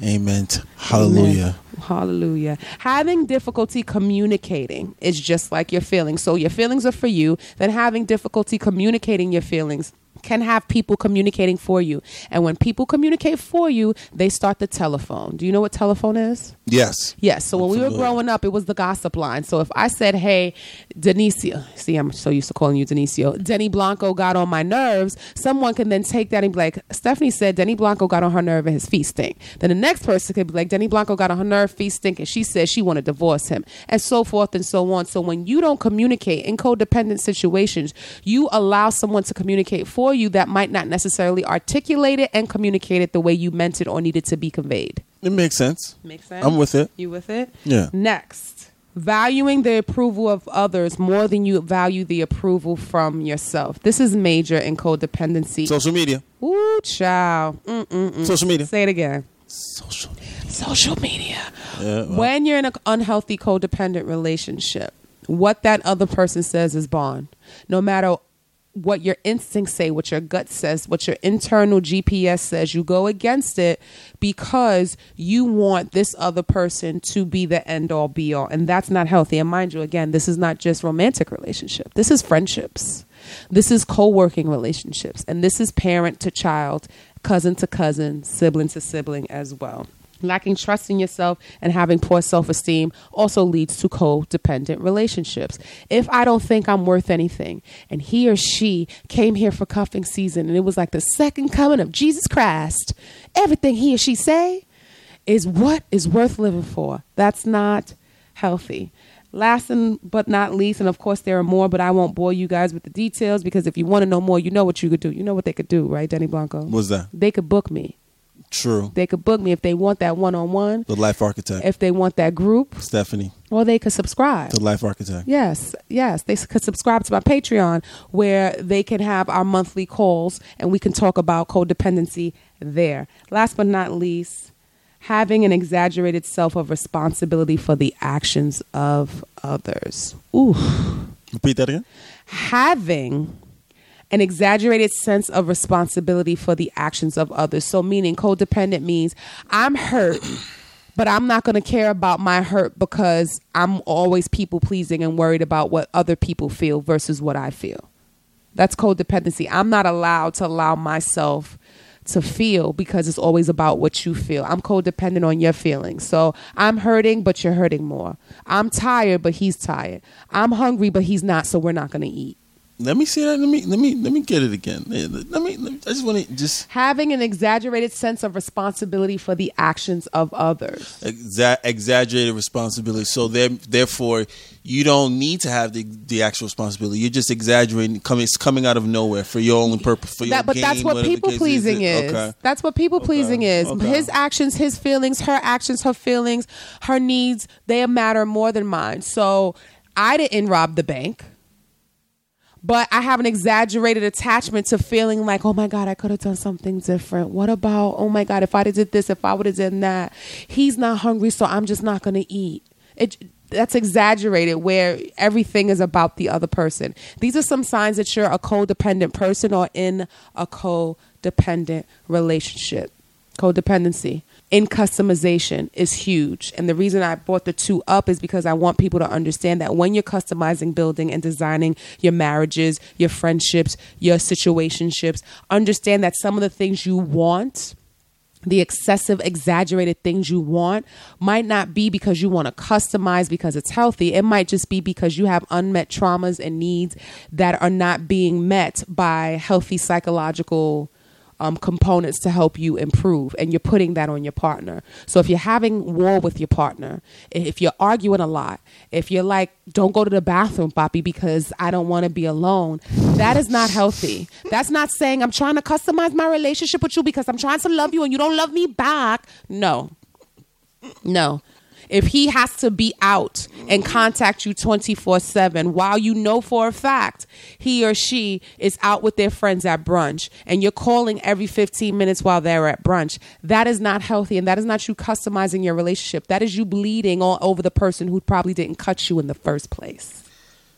B: Amen. Hallelujah.
A: Amen. Hallelujah. Having difficulty communicating is just like your feelings. So your feelings are for you, then having difficulty communicating your feelings can have people communicating for you. And when people communicate for you, they start the telephone. Do you know what telephone is?
B: Yes.
A: Yes. So when
B: I'm
A: we were growing up, it was the gossip line. So if I said, "Hey, Denicio," see, I'm so used to calling you Denicio. Denny Blanco got on my nerves. Someone can then take that and be like, "Stephanie said Denny Blanco got on her nerve and his feet stink." Then the next person could be like, "Denny Blanco got on her nerve, feet stink," and she said she want to divorce him, and so forth and so on. So when you don't communicate in codependent situations, you allow someone to communicate for you that might not necessarily articulate it and communicate it the way you meant it or needed to be conveyed.
B: It makes sense.
A: Make sense?
B: I'm with it.
A: You with it?
B: Yeah.
A: Next, valuing the approval of others more than you value the approval from yourself. This is major in codependency.
B: Social media.
A: Ooh, child. Mm-mm-mm.
B: Social media.
A: Say it again.
B: Social media.
A: Social media.
B: Yeah. well,
A: When you're in an unhealthy codependent relationship, what that other person says is bond. No matter what your instincts say, what your gut says, what your internal GPS says, you go against it because you want this other person to be the end all be all. And that's not healthy. And mind you, again, this is not just romantic relationship. This is friendships. This is co-working relationships. And this is parent to child, cousin to cousin, sibling to sibling as well. Lacking trust in yourself and having poor self esteem also leads to codependent relationships. If I don't think I'm worth anything, and he or she came here for cuffing season and it was like the second coming of Jesus Christ, everything he or she say is what is worth living for. That's not healthy. Last and but not least, and of course there are more, but I won't bore you guys with the details because if you want to know more, you know what you could do. You know what they could do, right, Denny Blanco?
B: What's that?
A: They could book me.
B: True.
A: They could book me if they want that one on one,
B: The life architect.
A: if they want that group,
B: Stephanie.
A: or they could subscribe.
B: The life architect.
A: Yes, yes. They could subscribe to my Patreon where they can have our monthly calls and we can talk about codependency there. Last but not least, having an exaggerated self of responsibility for the actions of others. Ooh.
B: Repeat that again.
A: Having an exaggerated sense of responsibility for the actions of others. So, meaning codependent means I'm hurt, but I'm not going to care about my hurt because I'm always people pleasing and worried about what other people feel versus what I feel. That's codependency. I'm not allowed to allow myself to feel because it's always about what you feel. I'm codependent on your feelings. So I'm hurting, but you're hurting more. I'm tired, but he's tired. I'm hungry, but he's not, so we're not going to eat.
B: Let me see that. Let me let me let me get it again. Let me. Let me I just want to just
A: Having an exaggerated sense of responsibility for the actions of others.
B: exa- exaggerated responsibility. So there, therefore, you don't need to have the the actual responsibility. You're just exaggerating. Coming it's coming out of nowhere for your own purpose. For your
A: That, but that's what people pleasing is.
B: Okay.
A: That's what people pleasing is.
B: Okay.
A: His actions, his feelings, her actions, her feelings, her needs, they matter more than mine. So I didn't rob the bank. But I have an exaggerated attachment to feeling like, oh my God, I could have done something different. What about, oh my God, if I did this, if I would have done that? He's not hungry, so I'm just not going to eat. It, that's exaggerated where everything is about the other person. These are some signs that you're a codependent person or in a codependent relationship. Codependency in customization is huge. And the reason I brought the two up is because I want people to understand that when you're customizing, building, and designing your marriages, your friendships, your situationships, understand that some of the things you want the excessive exaggerated things you want might not be because you want to customize because it's healthy it might just be because you have unmet traumas and needs that are not being met by healthy psychological um, components to help you improve and you're putting that on your partner. So if you're having war with your partner if you're arguing a lot if you're like don't go to the bathroom papi because i don't want to be alone that is not healthy. That's not saying i'm trying to customize my relationship with you because i'm trying to love you and you don't love me back. No. No If he has to be out and mm-hmm. contact you 24 7 while you know for a fact he or she is out with their friends at brunch and you're calling every 15 minutes while they're at brunch, that is not healthy and that is not you customizing your relationship. That is you bleeding all over the person who probably didn't cut you in the first place.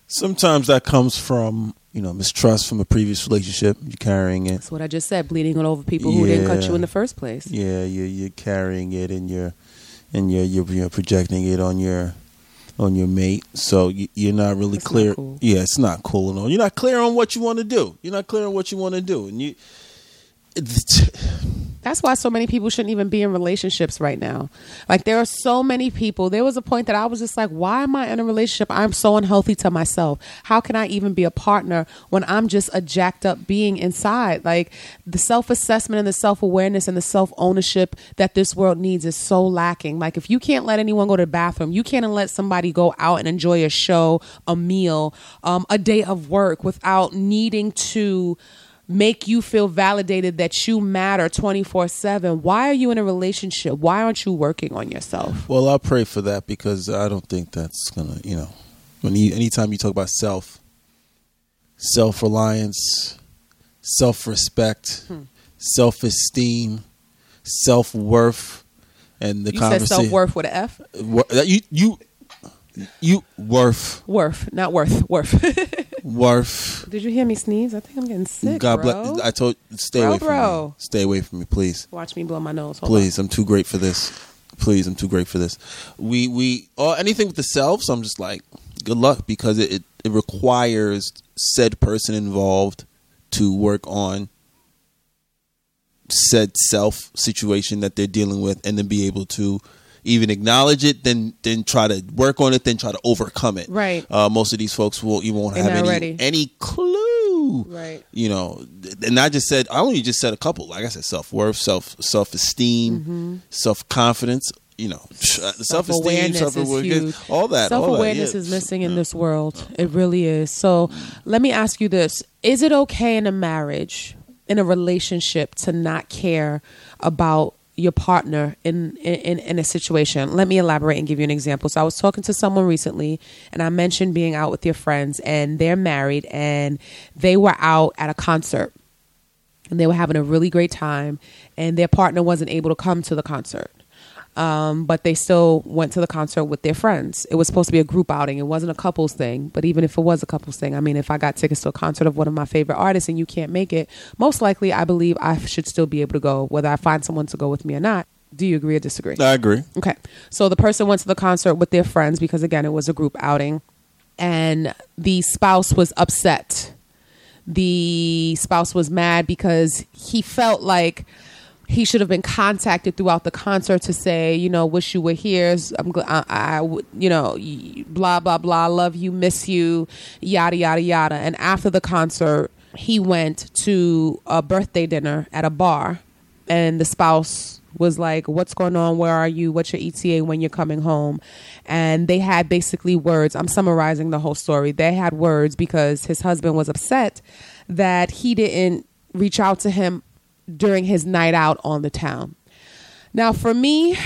B: Sometimes that comes from you know mistrust from a previous relationship. You're carrying it.
A: That's what I just said, bleeding all over people who didn't cut you in the first place.
B: Yeah, you're you're carrying it and you're and you're you're, you're projecting it on your on your mate. So you, you're not really
A: That's not
B: clear.
A: cool.
B: Yeah, it's not cool at all. You're not clear on what you want to do. You're not clear on what you want to do, and you. It's,
A: That's why so many people shouldn't even be in relationships right now. Like there are so many people. There was a point that I was just like, why am I in a relationship? I'm so unhealthy to myself. How can I even be a partner when I'm just a jacked up being inside? Like the self-assessment and the self-awareness and the self-ownership that this world needs is so lacking. Like if you can't let anyone go to the bathroom, you can't let somebody go out and enjoy a show, a meal, um, a day of work without needing to make you feel validated that you matter 24 7 why are you in a relationship why aren't you working on yourself
B: well, I'll pray for that because I don't think that's gonna. You know, when you anytime you talk about self, self reliance, self respect,
A: Hmm.
B: self esteem, self worth, and the
A: you said
B: conversation.
A: self-worth with an f
B: you you you worth
A: worth not worth worth
B: worth.
A: did you hear me sneeze i think i'm getting sick
B: God
A: bro.
B: bless. I told stay
A: Bro,
B: away from
A: bro.
B: me. Stay away from me, please.
A: watch me blow my nose Hold
B: Please, I'm too great for this. Please, I'm too great for this. We we or anything with the self. So I'm just like, good luck because it it, it requires said person involved to work on said self situation that they're dealing with, and then be able to even acknowledge it, then then try to work on it, then try to overcome it.
A: Right.
B: Uh, most of these folks will you won't
A: They're
B: have any
A: ready.
B: any clue.
A: Right.
B: You know, and I just said I only just said a couple. Like I said, self worth, self self esteem, self confidence. You know, self esteem,
A: Self-awareness is huge.
B: all that. all that,
A: Self-awareness
B: yeah.
A: is missing in this world. It really is. So, let me ask you this: Is it okay in a marriage, in a relationship, to not care about your partner in, in in a situation? Let me elaborate and give you an example. So, I was talking to someone recently, and I mentioned being out with your friends, and they're married, and they were out at a concert and they were having a really great time and their partner wasn't able to come to the concert um, but they still went to the concert with their friends it was supposed to be a group outing it wasn't a couples thing but even if it was a couples thing i mean if i got tickets to a concert of one of my favorite artists and you can't make it most likely i believe i should still be able to go whether i find someone to go with me or not do you agree or disagree
B: I agree.
A: Okay. So the person went to the concert with their friends because again it was a group outing and the spouse was upset. The spouse was mad because he felt like he should have been contacted throughout the concert to say, you know, wish you were here. I'm gl- I, I you know, blah blah blah, love you, miss you, yada yada yada. And after the concert, he went to a birthday dinner at a bar, and the spouse was like, "What's going on? Where are you? What's your ETA when you're coming home?" And they had basically words. I'm summarizing the whole story. They had words because his husband was upset that he didn't reach out to him during his night out on the town. Now, for me,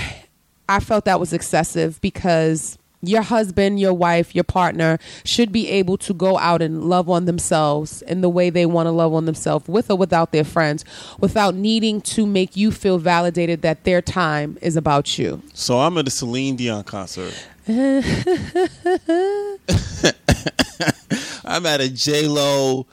A: I felt that was excessive because your husband, your wife, your partner should be able to go out and love on themselves in the way they want to love on themselves with or without their friends without needing to make you feel validated that their time is about you.
B: So I'm at a Celine Dion concert. I'm at a J Lo,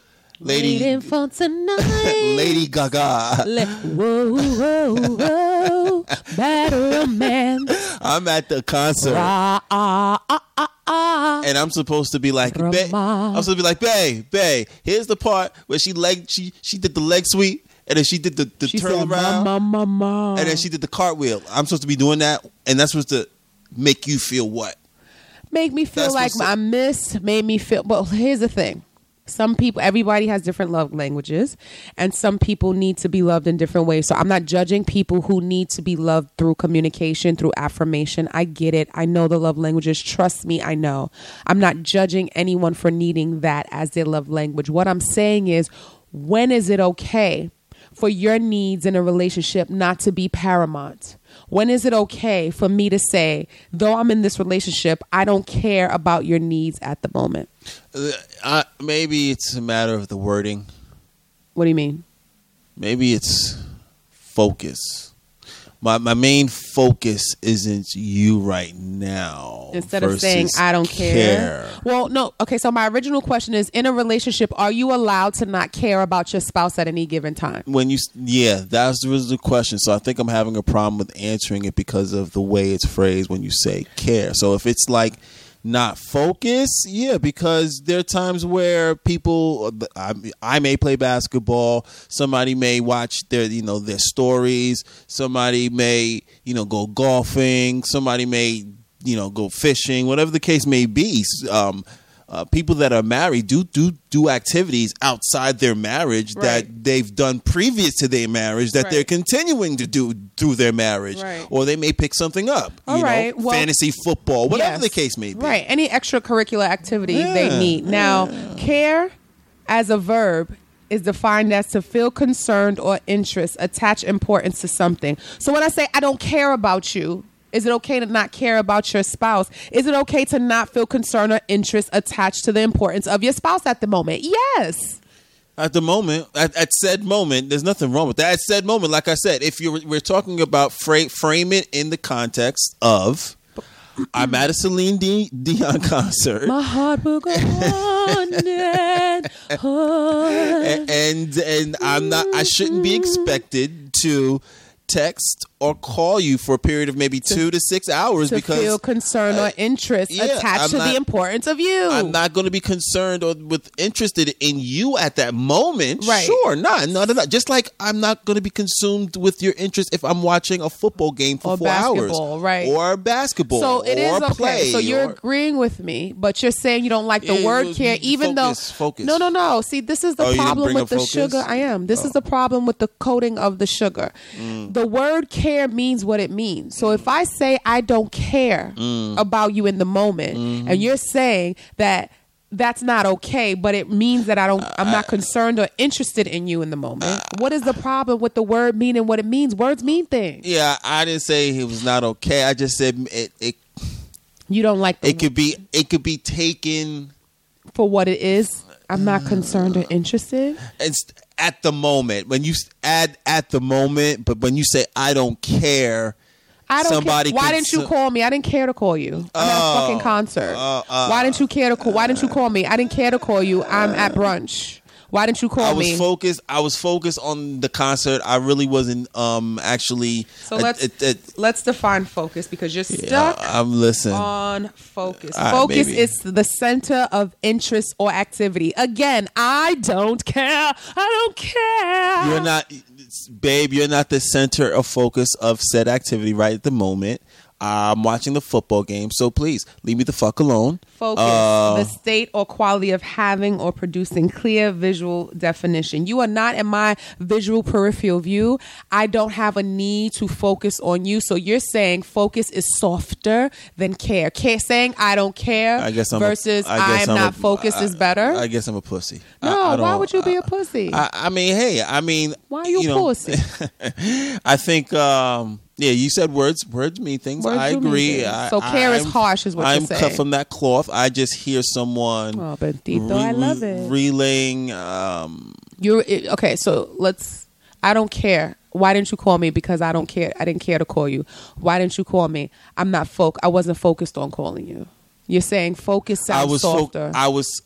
B: Lady
A: Waiting for tonight.
B: Lady Gaga.
A: Le- whoa, whoa, whoa, bad romance.
B: I'm at the concert.
A: Ah, ah, ah, ah, ah.
B: and I'm supposed to be like, bae, I'm supposed to be like, bae, bae. Here's the part where she leg, she she did the leg sweep, and then she did the, the
A: She
B: turn
A: said,
B: around,
A: "Mama, mama."
B: and then she did the cartwheel. I'm supposed to be doing that, and that's supposed to make you feel what?
A: make me feel
B: That's
A: like. I missed, made me feel. Well, here's the thing: some people, everybody has different love languages, and some people need to be loved in different ways. So I'm not judging people who need to be loved through communication, through affirmation. I get it. I know the love languages. Trust me, I know. I'm not judging anyone for needing that as their love language. What I'm saying is, when is it okay? for your needs in a relationship not to be paramount? When is it okay for me to say, though I'm in this relationship, I don't care about your needs at the moment?
B: Uh, maybe it's a matter of the wording.
A: What do you mean?
B: Maybe it's focus. My my main focus isn't you right now.
A: Instead of saying I don't care. Well, no. Okay, so my original question is in a relationship, are you allowed to not care about your spouse at any given time?
B: When you yeah, that was the question. So I think I'm having a problem with answering it because of the way it's phrased when you say care. So if it's like not focus, yeah, because there are times where people, I, I may play basketball, somebody may watch their, you know, their stories, somebody may, you know, go golfing, somebody may, you know, go fishing, whatever the case may be. Um, uh, people that are married do do do activities outside their marriage
A: Right.
B: that they've done previous to their marriage that
A: Right.
B: they're continuing to do through their marriage,
A: Right.
B: or they may pick something up.
A: All
B: you
A: right,
B: know,
A: well-
B: fantasy football, whatever
A: Yes.
B: the case may be.
A: Right. Any extracurricular activity they
B: Yeah,
A: need. Now, care as a verb is defined as to feel concerned or interest, attach importance to something. So when I say I don't care about you, is it okay to not care about your spouse? Is it okay to not feel concern or interest attached to the importance of your spouse at the moment? Yes.
B: At the moment, at, at said moment, there's nothing wrong with that. At said moment, like I said, if you're we're talking about fra- frame it in the context of I'm at a Celine D- Dion concert.
A: My heart will go on and on.
B: A- and and I'm not I shouldn't be expected to text or call you for a period of maybe two to six hours
A: To
B: because
A: feel concern or interest
B: yeah,
A: attached
B: I'm
A: to the importance of you.
B: I'm not going to be concerned or with interested in you at that moment.
A: Right.
B: Sure, not, not, not. Just like I'm not going to be consumed with your interest if I'm watching a football game for
A: Or
B: four hours,
A: basketball, right.
B: Or basketball,
A: So it is
B: or
A: okay.
B: play,
A: so you're
B: or-
A: agreeing with me, but you're saying you don't like the
B: Yeah,
A: word care, even
B: focus,
A: though.
B: focus.
A: No, no, no. See, this is the
B: Oh,
A: problem with the
B: focus?
A: sugar. I am. This is the problem with the coating of the sugar.
B: Mm.
A: The word care means what it means. So if I say I don't care
B: Mm.
A: about you in the moment,
B: Mm-hmm.
A: and you're saying that. That's not okay, but it means that I don't. I'm not uh, uh, concerned or interested in you in the moment. Uh, what is the problem with the word meaning what it means? Words mean things.
B: yeah, I didn't say it was not okay. I just said it. It,
A: You don't like the
B: it could be. It could be taken.
A: for what it is. I'm not concerned or interested.
B: It's at the moment when you add at the moment, but when you say I don't care,
A: I don't
B: somebody
A: care. Why didn't you call me? I didn't care to call you. I'm at a fucking oh, concert. Uh, uh, why didn't you care to call? Why didn't you uh. call me? I didn't care to call you. I'm at brunch. Why didn't you call me?
B: I was
A: me?
B: focused. I was focused on the concert. I really wasn't um actually.
A: so let's
B: uh,
A: let's define focus because you're
B: yeah,
A: stuck
B: I'm listening.
A: on focus.
B: Right,
A: focus
B: baby.
A: is the center of interest or activity. Again, I don't care. I don't care.
B: You're not, babe. You're not the center of focus of said activity right at the moment. I'm watching the football game, so please leave me the fuck alone.
A: Focus,
B: Uh,
A: the state or quality of having or producing clear visual definition. You are not in my visual peripheral view. I don't have a need to focus on you. So you're saying focus is softer than care. Care saying I don't care
B: I guess I'm
A: versus
B: A, I
A: I'm not
B: a-
A: focused
B: I-
A: is better.
B: I guess I'm a pussy.
A: No,
B: I
A: why would you be a pussy?
B: I, I mean, hey, I mean,
A: why are you, a
B: know,
A: pussy?
B: I think, um, yeah, you said words. Words mean things.
A: Words
B: I agree.
A: things.
B: I,
A: So care is
B: I'm-
A: harsh is what
B: I'm cut from that cloth. I just hear someone.
A: oh, Bentito, I love it.
B: Relaying. Um,
A: You're okay. So let's. I don't care. Why didn't you call me? Because I don't care. I didn't care to call you. Why didn't you call me? I'm not folk. I wasn't focused on calling you. You're saying focus
B: I
A: sounds
B: was. Fo-
A: softer
B: I was.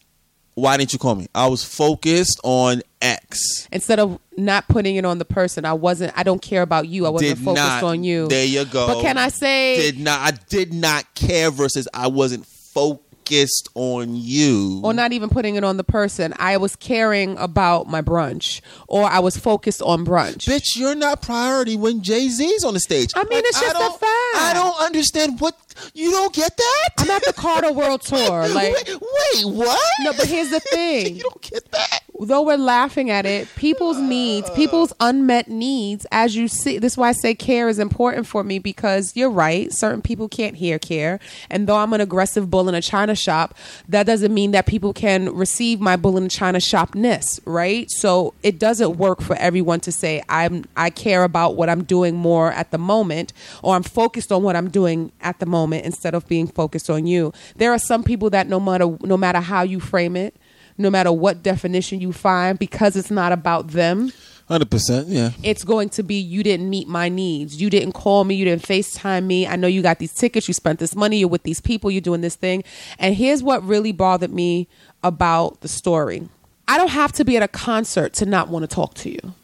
B: Why didn't you call me? I was focused on X.
A: instead of not putting it on the person. I wasn't. I don't care about you. I wasn't
B: Did
A: focused
B: not.
A: on you.
B: There you go.
A: But can I say?
B: Did not. I did not care. Versus, I wasn't focused on you.
A: or not even putting it on the person. I was caring about my brunch, or I was focused on brunch.
B: Bitch, you're not priority when Jay Z's on the stage.
A: I mean, it's just a fact.
B: I don't understand what you don't get that.
A: I'm at the Carter World Tour. Like,
B: wait, wait, what?
A: no, but here's the thing.
B: you don't get that.
A: Though we're laughing at it, people's needs, people's unmet needs, as you see, this is why I say care is important for me because you're right. Certain people can't hear care. And though I'm an aggressive bull in a china shop, that doesn't mean that people can receive my bull in a china shopness, right? So it doesn't work for everyone to say, I'm, I care about what I'm doing more at the moment, or I'm focused on what I'm doing at the moment instead of being focused on you. There are some people that no matter, no matter how you frame it, no matter what definition you find, because it's not about them,
B: Hundred percent, yeah.
A: it's going to be you didn't meet my needs. You didn't call me. You didn't FaceTime me. I know you got these tickets. You spent this money. You're with these people. You're doing this thing. And here's what really bothered me about the story I don't have to be at a concert to not want to talk to you.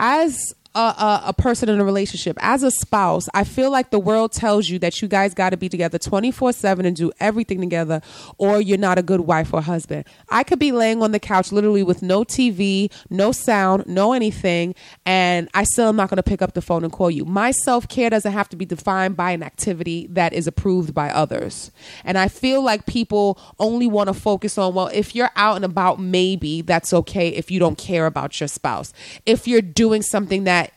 A: As a, a, a person in a relationship, as a spouse, I feel like the world tells you that you guys got to be together 24 7 and do everything together, or you're not a good wife or husband. I could be laying on the couch literally with no TV, no sound, no anything, and I still am not going to pick up the phone and call you. My self care doesn't have to be defined by an activity that is approved by others. And I feel like people only want to focus on, well, if you're out and about, maybe that's okay if you don't care about your spouse. If you're doing something that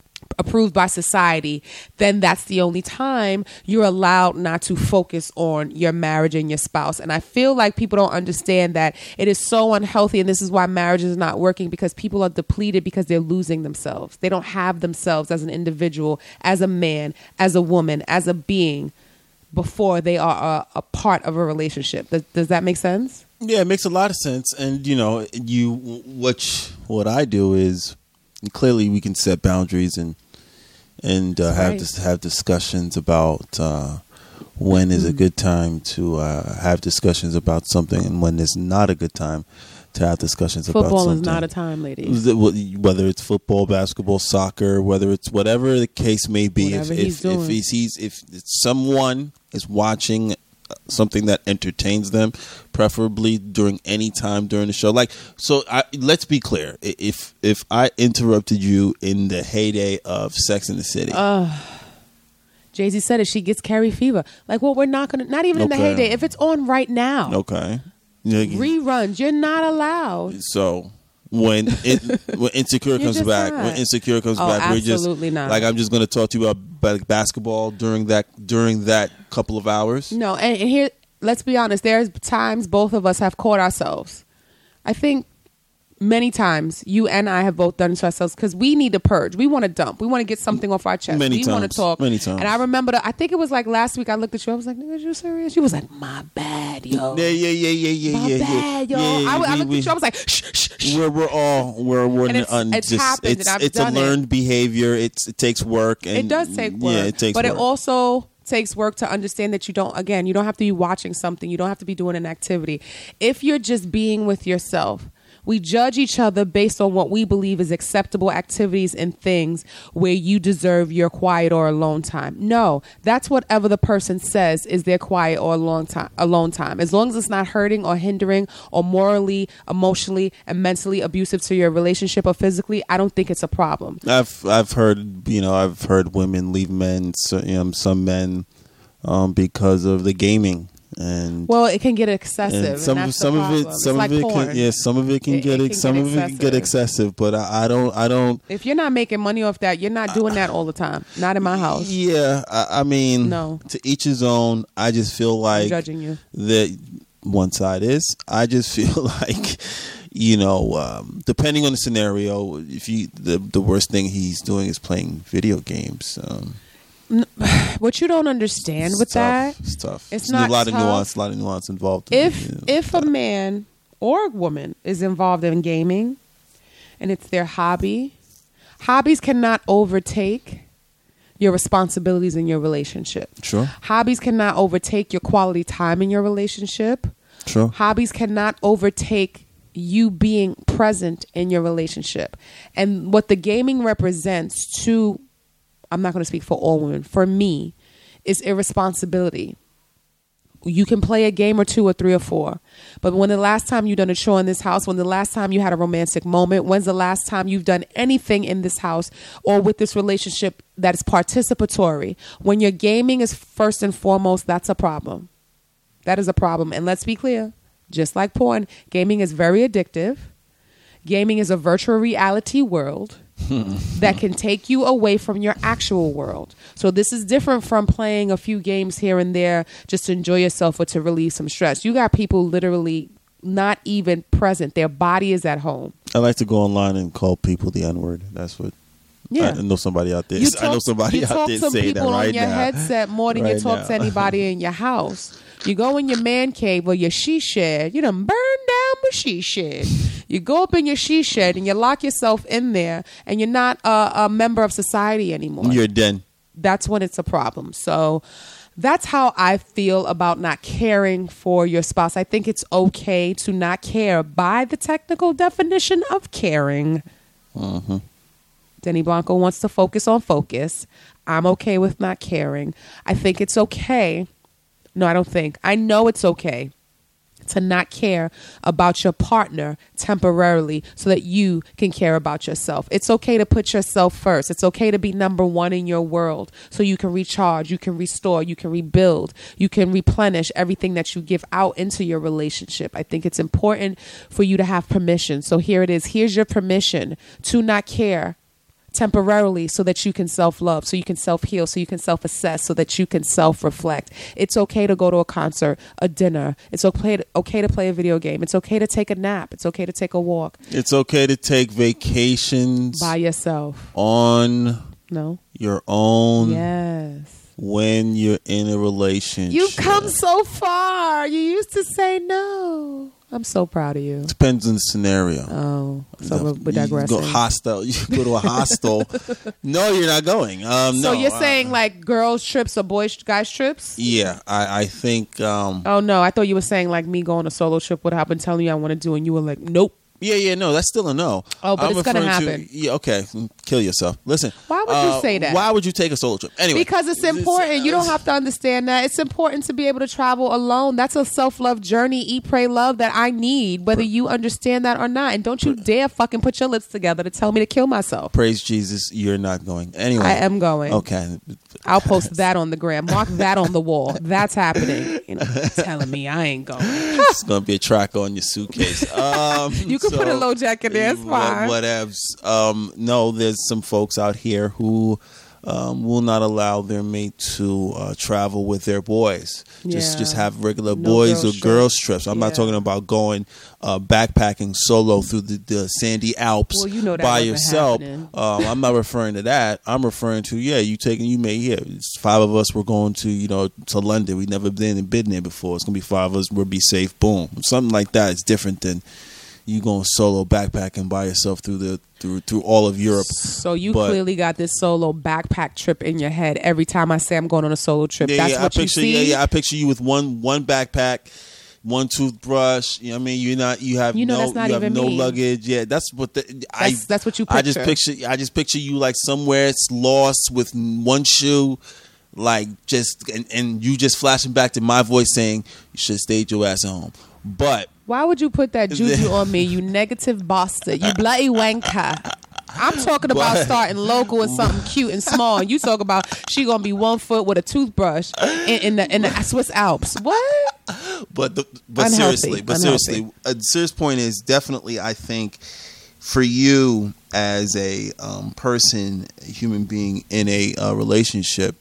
A: approved by society, then that's the only time you're allowed not to focus on your marriage and your spouse. And I feel like people don't understand that it is so unhealthy. And this is why marriage is not working because people are depleted because they're losing themselves. They don't have themselves as an individual, as a man, as a woman, as a being before they are a, a part of a relationship. Does, does that make sense?
B: Yeah, it makes a lot of sense. And you know, you what what I do is clearly we can set boundaries and and uh, have
A: Right.
B: have discussions about uh, when is
A: Mm-hmm.
B: a good time to uh, have discussions about something and when is not a good time to have discussions about something.
A: Football is not a time, ladies.
B: Whether it's football, basketball, soccer, whether it's whatever the case may be, if
A: Whatever
B: if,
A: he's
B: if he's, he's if someone is watching something that entertains them, preferably during any time during the show. Like, so I, let's be clear: if if I interrupted you in the heyday of Sex in the City, Uh.
A: Jay Z said it. She gets Carrie fever. Like, well, we're not gonna. Not even in the heyday. If it's on right now,
B: okay,
A: reruns. You're not allowed.
B: So when it, when insecure comes back,
A: not.
B: when insecure comes
A: Oh,
B: back, we're just
A: not.
B: like I'm just going to talk to you about basketball during that during that couple of hours.
A: No, and, and here, let's be honest. There's times both of us have caught ourselves. I think many times you and I have both done to ourselves because we need to purge. We want to dump. We want to get something off our chest.
B: Many
A: we want to talk.
B: Many times.
A: And I remember, the, I think it was like last week. I looked at you. I was like, "Nigga, are you serious?" You was like, "My bad, yo.
B: Yeah, yeah, yeah, yeah, yeah,
A: My
B: yeah,
A: bad,
B: yeah.
A: yo."
B: yeah,
A: I, I
B: we-
A: looked
B: we-
A: at you. I was like, "Shh, shh, shh."
B: We're we're all we're we're
A: And it's-
B: un-
A: it's
B: just
A: happened,
B: it's
A: and I've
B: it's a
A: done it.
B: learned behavior. It's it takes work. And
A: it does take work.
B: Yeah, it takes work.
A: but
B: work.
A: it also takes work to understand that you don't again you don't have to be watching something you don't have to be doing an activity if you're just being with yourself we judge each other based on what we believe is acceptable activities and things where you deserve your quiet or alone time. No, that's whatever the person says is their quiet or alone time. Alone time, as long as it's not hurting or hindering or morally, emotionally, and mentally abusive to your relationship or physically. I don't think it's a problem.
B: I've I've heard you know I've heard women leave men so, you know, some men um, because of the gaming and
A: Well, it can get excessive.
B: and some of some of it some
A: it's like
B: of it
A: porn.
B: can yeah some of it can
A: It-
B: get
A: it can
B: some
A: get
B: of it can get excessive but I, I don't I don't
A: If you're not making money off that, you're not doing that all the time. Not in my house.
B: yeah I, I mean
A: No.
B: to each his own I just feel
A: I'm
B: like
A: judging you.
B: that one side is I just feel like you know um, depending on the scenario if you the the worst thing he's doing is playing video games um,
A: What you don't understand
B: it's
A: with
B: tough.
A: that,
B: it's tough
A: it's
B: There's
A: not
B: a lot of nuance a lot of nuance involved
A: if
B: you know.
A: if a man or a woman is involved in gaming and it's their hobby, hobbies cannot overtake your responsibilities in your relationship.
B: Sure.
A: Hobbies cannot overtake your quality time in your relationship.
B: Sure.
A: Hobbies cannot overtake you being present in your relationship. And what the gaming represents to, I'm not going to speak for all women, for me, it's irresponsibility. You can play a game or two or three or four, but when the last time you done a chore in this house, when the last time you had a romantic moment, when's the last time you've done anything in this house or with this relationship that is participatory? When your gaming is first and foremost, that's a problem. That is a problem. And let's be clear, just like porn, gaming is very addictive. Gaming is a virtual reality world that can take you away from your actual world. So this is different from playing a few games here and there just to enjoy yourself or to relieve some stress. You got people literally not even present. Their body is at home.
B: I like to go online and call people the N word. That's what.
A: Yeah.
B: I know somebody out there.
A: You
B: I know
A: talk-
B: somebody
A: you
B: out
A: talk
B: there
A: to
B: say that
A: people
B: right
A: on your
B: now.
A: headset more than you talk
B: now.
A: to anybody in your house. You go in your man cave or your she shed. You done burn down my she shed. You go up in your she shed and you lock yourself in there, and you're not a, a member of society anymore.
B: You're done.
A: that's when it's a problem. So that's how I feel about not caring for your spouse. I think it's okay to not care by the technical definition of caring. Mm-hmm. Denny Blanco wants to focus on focus. I'm okay with not caring. I think it's okay. No, I don't think. I know it's okay to not care about your partner temporarily so that you can care about yourself. It's okay to put yourself first. It's okay to be number one in your world so you can recharge, you can restore, you can rebuild, you can replenish everything that you give out into your relationship. I think it's important for you to have permission. So here it is. Here's your permission to not care temporarily so that you can self love, so you can self heal, so you can self assess, so that you can self reflect. It's okay to go to a concert, a dinner. It's okay to, okay to play a video game. It's okay to take a nap. It's okay to take a walk
B: It's okay to take vacations
A: by yourself.
B: on
A: No?
B: your own
A: Yes.
B: when you're in a relationship.
A: You've come so far. You used to say no. I'm so proud of you.
B: Depends on the scenario.
A: Oh, so we're,
B: You go hostile. You go to a hostel. no, you're not going. Um,
A: so
B: no,
A: you're
B: uh,
A: saying like girls trips or boys guys trips?
B: yeah, I, I think. Um,
A: Oh no, I thought you were saying like me going a solo trip. What I've been telling you I want to do, and you were like, nope.
B: Yeah, yeah, no, that's still a no.
A: Oh, but
B: I'm
A: it's gonna
B: referring to-
A: happen.
B: yeah, okay, kill yourself. Listen.
A: Why would you
B: uh,
A: say that?
B: Why would you take a solo trip? Anyway,
A: Because it's important. You don't have to understand that. It's important to be able to travel alone. That's a self love journey, eat, pray, love that I need, whether you understand that or not. And don't you dare fucking put your lips together to tell me to kill myself.
B: Praise Jesus, you're not going. Anyway,
A: I am going.
B: Okay,
A: I'll post that on the gram. Mark that on the wall. That's happening. You know, telling me I ain't going.
B: it's gonna be a track on your suitcase. Um,
A: You can put a low jacket there. It's fine.
B: What, whatevs. Um, no, there's some folks out here who um, will not allow their mate to uh, travel with their boys. Just
A: Yeah.
B: just have regular
A: No
B: boys
A: girls
B: or girls
A: trips.
B: I'm
A: Yeah.
B: not talking about going uh, backpacking solo through the, the sandy Alps
A: Well, you know
B: by yourself. Um, I'm not referring to that. I'm referring to yeah, you taking you may yeah. Five of us. We're going to you know to London. We've never been and been there before. It's gonna be five of us. We'll be safe. Boom. Something like that is different than you going solo backpacking by yourself through the through through all of Europe.
A: So you
B: But-
A: clearly got this solo backpack trip in your head every time I say I'm going on a solo trip.
B: Yeah,
A: That's
B: yeah.
A: what
B: I
A: you
B: picture
A: see.
B: yeah, yeah. I picture you with one one backpack. One toothbrush, you know what I mean. You're not. You have
A: You know
B: no.
A: that's not
B: you have no
A: me.
B: luggage. Yeah, that's what the. I.
A: That's- that's what you
B: I just
A: picture.
B: picture. I just picture you like somewhere it's lost with one shoe, like just and, and you just flashing back to my voice saying you should have stayed your ass at home. But
A: Why would you put that juju on me, you negative bastard, you bloody wanker? I'm talking about
B: But-
A: starting local with something cute and small, and you talk about she gonna be one foot with a toothbrush in, in the in the Swiss Alps. What?
B: but the, but
A: Unhealthy.
B: seriously, but
A: Unhealthy.
B: seriously, a serious point is definitely I think for you as a um, person, a human being in a uh, relationship,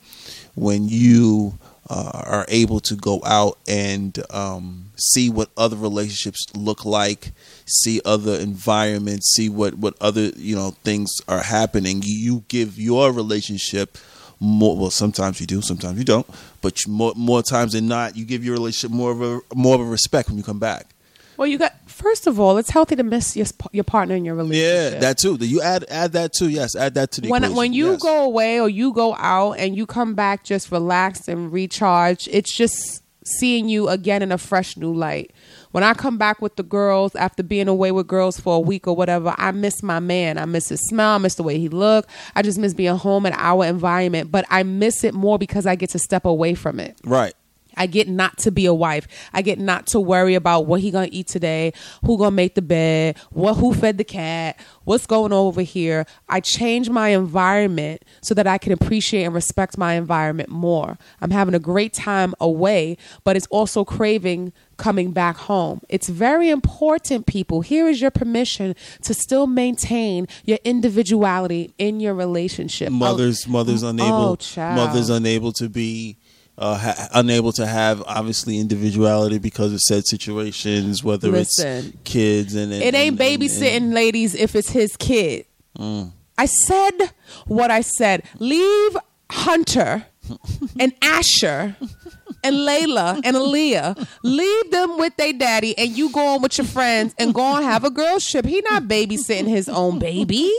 B: when you uh, are able to go out and um, see what other relationships look like, see other environments, see what what other you know things are happening, you give your relationship more well sometimes you do sometimes you don't but more more times than not you give your relationship more of a more of a respect when you come back.
A: Well, you got first of all, it's healthy to miss your your partner in your relationship.
B: yeah that too Do you add add that too yes add that to the
A: when
B: equation.
A: when you
B: yes.
A: go away or you go out and you come back just relaxed and recharged, it's just seeing you again in a fresh new light. When I come back with the girls after being away with girls for a week or whatever, I miss my man. I miss his smell. I miss the way he looked. I just miss being home in our environment. But I miss it more because I get to step away from it.
B: right
A: I get not to be a wife. I get not to worry about what he gonna eat today, who gonna make the bed, what who fed the cat, what's going on over here. I change my environment so that I can appreciate and respect my environment more. I'm having a great time away, but it's also craving coming back home. It's very important, people. Here is your permission to still maintain your individuality in your relationship.
B: mothers oh, mothers unable
A: Oh, child.
B: mothers unable to be uh, ha- unable to have obviously individuality because of said situations whether
A: Listen.
B: it's kids and, and
A: It ain't
B: and-
A: babysitting,
B: and-
A: ladies, if it's his kid.
B: Mm.
A: I said what I said. Leave Hunter and Asher and Layla and Aaliyah. Leave them with their daddy and you go on with your friends and go and have a girls trip. He not babysitting his own baby.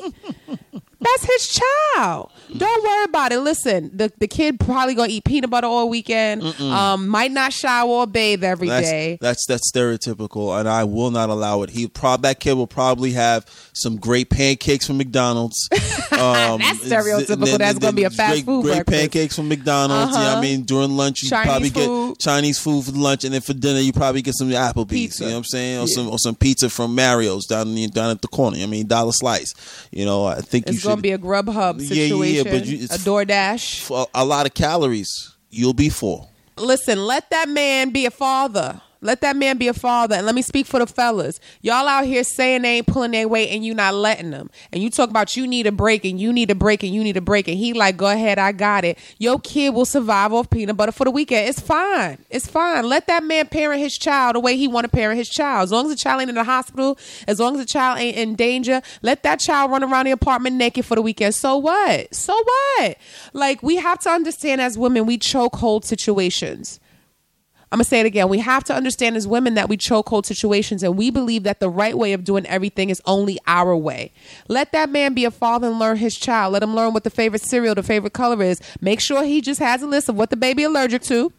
A: That's his child. Don't worry about it. Listen, the, the kid probably gonna eat peanut butter all weekend. Um, might not shower or bathe every
B: that's,
A: day.
B: that's that's stereotypical, and I will not allow it. He prob that kid will probably have some great pancakes from McDonald's. Um,
A: That's stereotypical.
B: then-
A: That's gonna be a fast
B: great,
A: food
B: Great
A: breakfast.
B: pancakes from McDonald's. Yeah,
A: Uh-huh.
B: I mean during lunch you
A: Chinese
B: probably
A: food.
B: get Chinese food for lunch, and then for dinner you probably get some Applebee's.
A: Pizza.
B: You know what I'm saying? Or
A: Yeah.
B: some or some pizza from Mario's down in, down at the corner. I mean dollar slice. You know I think you should.
A: Gonna be a Grubhub
B: Yeah, yeah,
A: situation,
B: yeah, but you-
A: a
B: it's-
A: DoorDash.
B: for a lot of calories. You'll be full.
A: Listen, let that man be a father. Let that man be a father. And let me speak for the fellas. Y'all out here saying they ain't pulling their weight and you not letting them. And you talk about you need a break and you need a break and you need a break. And he like, go ahead, I got it. Your kid will survive off peanut butter for the weekend. It's fine. It's fine. Let that man parent his child the way he want to parent his child. As long as the child ain't in the hospital, as long as the child ain't in danger, let that child run around the apartment naked for the weekend. So what? So what? Like we have to understand as women, we choke hold situations. I'm gonna say it again. We have to understand as women that we choke hold situations and we believe that the right way of doing everything is only our way. Let that man be a father and learn his child. Let him learn what the favorite cereal, the favorite color is. Make sure he just has a list of what the baby allergic to.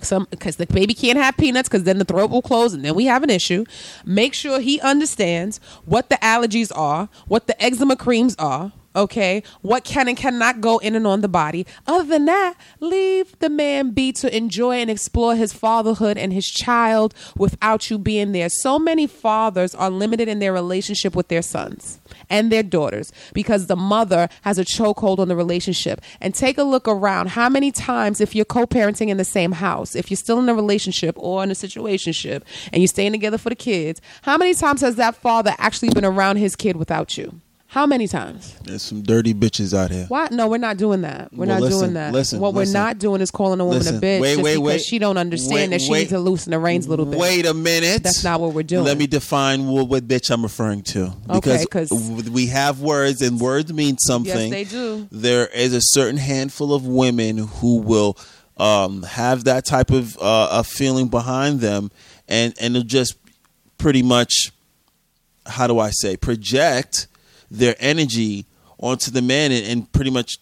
A: Some because the baby can't have peanuts because then the throat will close and then we have an issue. Make sure he understands what the allergies are, what the eczema creams are. Okay, what can and cannot go in and on the body. Other than that, leave the man be to enjoy and explore his fatherhood and his child without you being there. So many fathers are limited in their relationship with their sons and their daughters because the mother has a chokehold on the relationship. And take a look around. How many times, if you're co-parenting in the same house, if you're still in a relationship or in a situationship, and you're staying together for the kids, how many times has that father actually been around his kid without you? How many times?
B: There's some dirty bitches out here.
A: Why? No, we're not doing that. We're
B: Well,
A: not
B: listen,
A: doing that.
B: listen,
A: what
B: listen.
A: we're not doing is calling a woman a bitch
B: wait,
A: just
B: wait,
A: because
B: wait.
A: she don't understand
B: Wait,
A: that she needs to loosen the reins a little bit.
B: Wait a minute.
A: That's not what we're doing.
B: Let me define what, what bitch I'm referring to.
A: Okay,
B: Because
A: 'cause-
B: we have words and words mean something.
A: Yes, they do.
B: There is a certain handful of women who will um, have that type of uh, a feeling behind them, and and it'll just pretty much, how do I say, project their energy onto the man and, and pretty much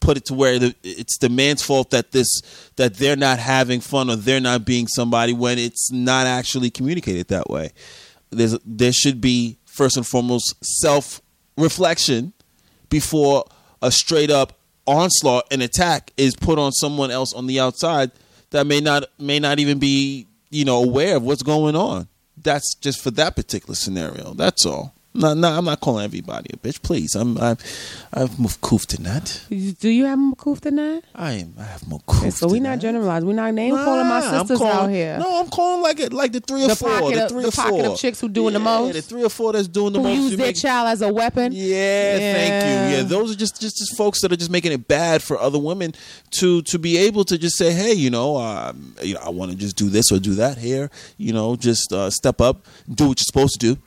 B: put it to where the, it's the man's fault that this that they're not having fun or they're not being somebody when it's not actually communicated that way. There's there should be first and foremost self reflection before a straight up onslaught and attack is put on someone else on the outside that may not may not even be you know aware of what's going on. That's just for that particular scenario. That's all. No, no, I'm not calling everybody a bitch. Please, I'm, I'm I've moved coof to that.
A: Do you have more coof than that?
B: I am. I have more coof.
A: Okay, so
B: we're
A: not
B: that.
A: generalizing. We're not name calling my
B: Nah,
A: sisters
B: calling-
A: out here.
B: No, I'm calling like it, like the three or
A: The
B: four,
A: pocket
B: the
A: of-
B: three
A: the
B: or
A: pocket
B: four
A: of chicks who doing the
B: Yeah,
A: most?
B: The three or four that's doing the
A: Who
B: most.
A: use their
B: make-
A: child as a weapon?
B: Yeah, thank you.
A: Yeah.
B: Yeah, those are just, just just folks that are just making it bad for other women to to be able to just say, hey, you know, um, you know, I want to just do this or do that here. You know, just uh, step up, do what you're supposed to do,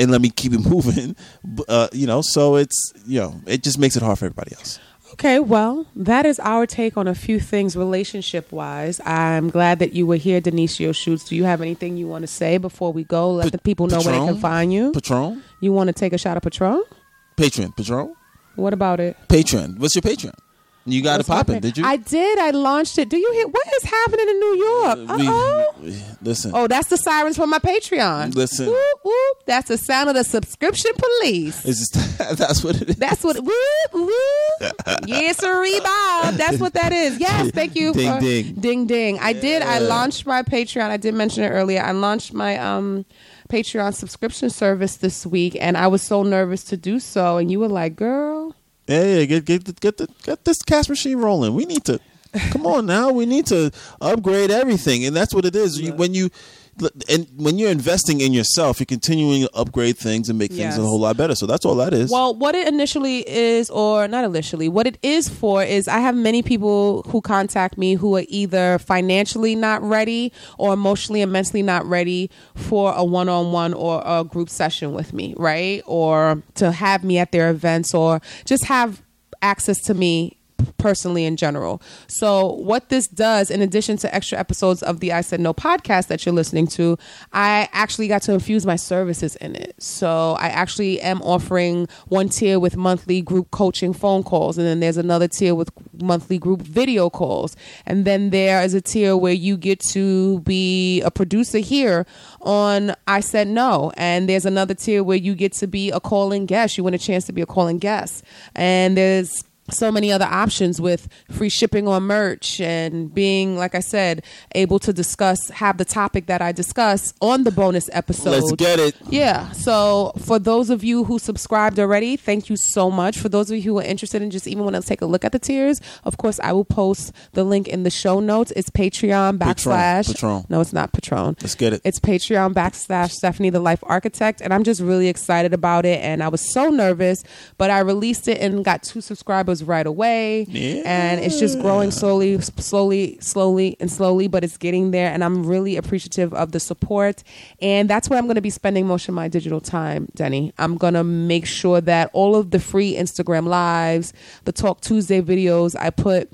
B: and let me keep it moving. Uh, you know, so it's you know, it just makes it hard for everybody else.
A: Okay, well, that is our take on a few things relationship wise. I'm glad that you were here, Denicio Shoots. Do you have anything you want to say before we go? Let the people know where they can find you.
B: Patron,
A: You want to take a shot of Patron?
B: Patreon, Patron,
A: What about it?
B: Patron. What's your Patreon? You got it popping, did you?
A: I did. I launched it. Do you hear what is happening in New York? Uh
B: We-
A: oh.
B: listen.
A: Oh, that's the sirens from my Patreon.
B: Listen.
A: Whoop, whoop. That's the sound of the subscription police.
B: It's just that's what it is.
A: That's what. Whoop, whoop. yes, sir, Bob. That's what that is. Yes, thank you.
B: Ding,
A: for-
B: ding.
A: ding, ding. I did. I launched my Patreon. I did mention it earlier. I launched my um Patreon subscription service this week, and I was so nervous to do so. And you were like, "Girl,
B: Yeah, yeah, get get the, get the get this cash machine rolling. We need to come on now. We need to upgrade everything, and that's what it is. You, when you and when you're investing in yourself, you're continuing to upgrade things and make things
A: Yes.
B: a whole lot better. So that's all that is.
A: Well, what it initially is, or not initially, what it is for is I have many people who contact me who are either financially not ready or emotionally and mentally not ready for a one on one or a group session with me, right? Or to have me at their events or just have access to me personally in general. So what this does in addition to extra episodes of the I Said No podcast that you're listening to, I actually got to infuse my services in it. So I actually am offering one tier with monthly group coaching phone calls and then there's another tier with monthly group video calls. And then there is a tier where you get to be a producer here on I Said No. And there's another tier where you get to be a calling guest. You win a chance to be a calling guest. And there's so many other options with free shipping on merch and being like i said able to discuss have the topic that i discuss on the bonus episode
B: Let's get it.
A: yeah so for those of you who subscribed already thank you so much for those of you who are interested and just even want to take a look at the tiers of course i will post the link in the show notes it's patreon backslash
B: Patron.
A: no it's not patron
B: Let's get it.
A: it's Patreon backslash Stephanie the Life Architect, and I'm just really excited about it. And I was so nervous, but I released it and got two subscribers right away.
B: Yeah.
A: And it's just growing slowly, slowly, slowly, and slowly, but it's getting there. And I'm really appreciative of the support. And that's where I'm going to be spending most of my digital time, Denny. I'm going to make sure that all of the free Instagram lives, the Talk Tuesday videos I put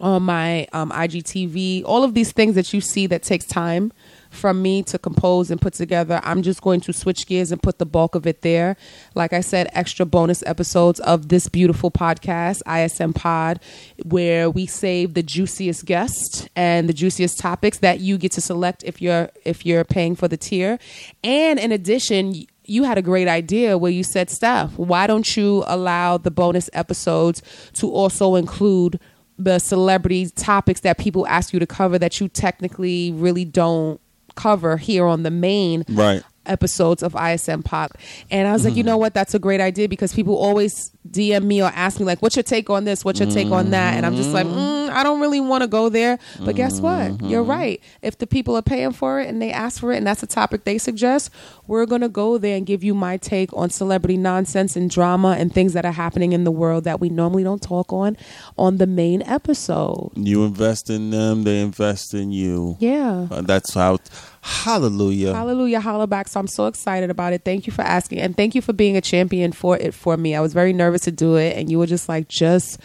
A: on my um, IGTV, all of these things that you see that takes time from me to compose and put together, I'm just going to switch gears and put the bulk of it there. Like I said, extra bonus episodes of this beautiful podcast, ISN Pod, where we save the juiciest guest and the juiciest topics that you get to select if you're if you're paying for the tier. And in addition, you had a great idea where you said, Steph, why don't you allow the bonus episodes to also include the celebrity topics that people ask you to cover that you technically really don't cover here on the main
B: Right.
A: Episodes of ISN Pod. And I was like, you know what? That's a great idea because people always DM me or ask me, like, what's your take on this? What's your take on that? And I'm just like, mm, I don't really want to go there. But guess what? You're right. If the people are paying for it and they ask for it and that's a topic they suggest, we're going to go there and give you my take on celebrity nonsense and drama and things that are happening in the world that we normally don't talk on on the main episode.
B: You invest in them, they invest in you.
A: Yeah.
B: Uh, that's how. Hallelujah.
A: Hallelujah, holla back. So I'm so excited about it. Thank you for asking. And thank you for being a champion for it for me. I was very nervous to do it. And you were just like, just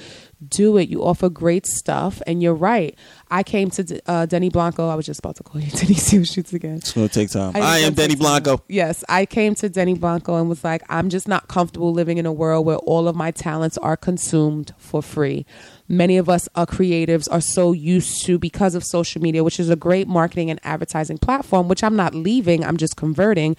A: do it. You offer great stuff. And you're right. I came to uh, Denny Blanco. I was just about to call you Denny Shoots again.
B: It's going to take time.
A: I
B: I, am Denny. Blanco.
A: Yes, I came to Denny Blanco and was like, I'm just not comfortable living in a world where all of my talents are consumed for free. Many of us are creatives are so used to because of social media, which is a great marketing and advertising platform, which I'm not leaving, I'm just converting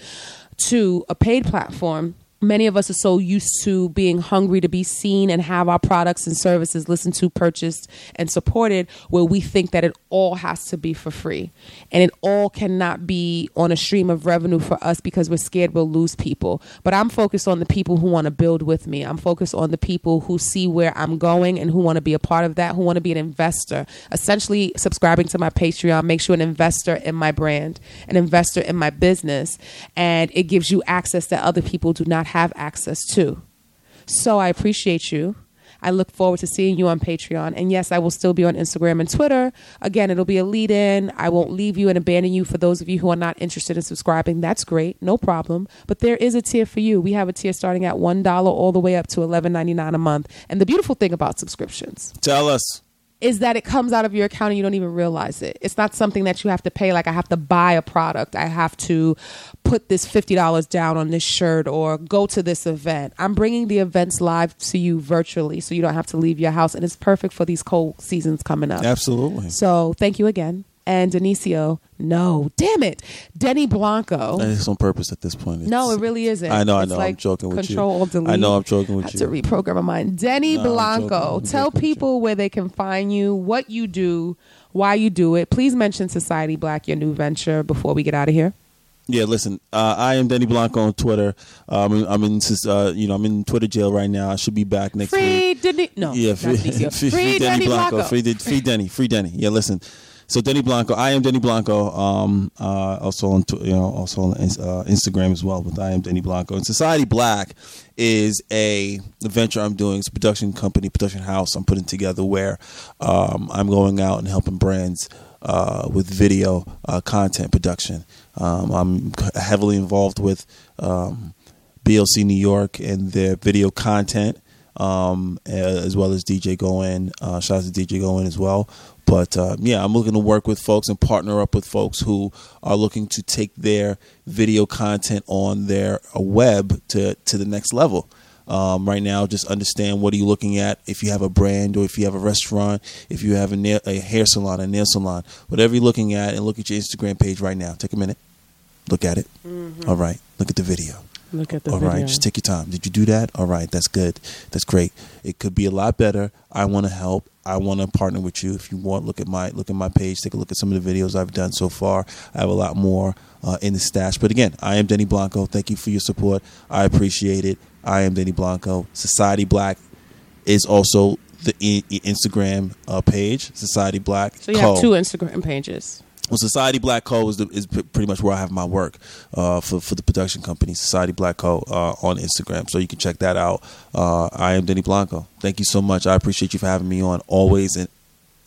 A: to a paid platform. Many of us are so used to being hungry to be seen and have our products and services listened to, purchased, and supported, where we think that it all has to be for free. And it all cannot be on a stream of revenue for us because we're scared we'll lose people. But I'm focused on the people who want to build with me. I'm focused on the people who see where I'm going and who want to be a part of that, who want to be an investor. Essentially, subscribing to my Patreon makes you an investor in my brand, an investor in my business, and it gives you access that other people do not have access to. So I appreciate you. I look forward to seeing you on Patreon. And yes, I will still be on Instagram and Twitter. Again, it'll be a lead in. I won't leave you and abandon you for those of you who are not interested in subscribing. That's great. No problem. But there is a tier for you. We have a tier starting at $1 all the way up to $11.99 a month. And the beautiful thing about subscriptions
B: Tell us.
A: Is that it comes out of your account and you don't even realize it. It's not something that you have to pay. Like I have to buy a product. I have to put this fifty dollars down on this shirt or go to this event. I'm bringing the events live to you virtually, so you don't have to leave your house, and it's perfect for these cold seasons coming up.
B: Absolutely.
A: So thank you again. And Denicio, no, damn it, Denny Blanco.
B: And it's on purpose at this point.
A: No, it really isn't.
B: I know, I
A: It's
B: know. I'm joking with you.
A: Control Delete.
B: I know I'm joking with you.
A: To reprogram my mind. Denny
B: No,
A: Blanco.
B: I'm
A: tell
B: joking with you.
A: people where they can find you, what you do, why you do it. Please mention Society Black, your new venture, before we get out of here.
B: Yeah, listen. Uh, I am Denny Blanco on Twitter. Um, I'm in, uh, you know, I'm in Twitter jail right now. I should be back next week.
A: Free Denny. No,
B: yeah, free, free,
A: Free
B: Denny
A: Denny
B: Blanco,
A: Blanco.
B: free, free Denny, free Denny. Yeah, listen. So Denny Blanco, I am Denny Blanco. Um, uh, also on, you know, also on uh, Instagram as well. With I am Denny Blanco. And Society Black is a venture I'm doing. It's a production company, production house I'm putting together where um, I'm going out and helping brands uh, with video uh, content production. Um, I'm heavily involved with um, BLC New York and their video content, um, as well as DJ Goin. Uh, shout out to DJ Goin as well. But uh, yeah, I'm looking to work with folks and partner up with folks who are looking to take their video content on their uh, web to to the next level. Um, right now, just understand what are you looking at. If you have a brand or if you have a restaurant, if you have a, nail, a hair salon, a nail salon, whatever you're looking at, and look at your Instagram page right now. Take a minute, look at it. All right, look at the video.
A: Look at the
B: All
A: video.
B: right, just take your time. Did you do that? All right, that's good. That's great. It could be a lot better. I want to help. I want to partner with you. If you want, look at my look at my page. Take a look at some of the videos I've done so far. I have a lot more uh, in the stash. But again, I am Denny Blanco. Thank you for your support. I appreciate it. I am Denny Blanco. Society Black is also the I- I- Instagram uh, page. Society Black.
A: so you
B: Co.
A: have two Instagram pages.
B: Well, Society Black Co is, the, is pretty much where I have my work uh, for for the production company, Society Black Co uh, on Instagram. So you can check that out. Uh, I am Denny Blanco. Thank you so much. I appreciate you for having me on always and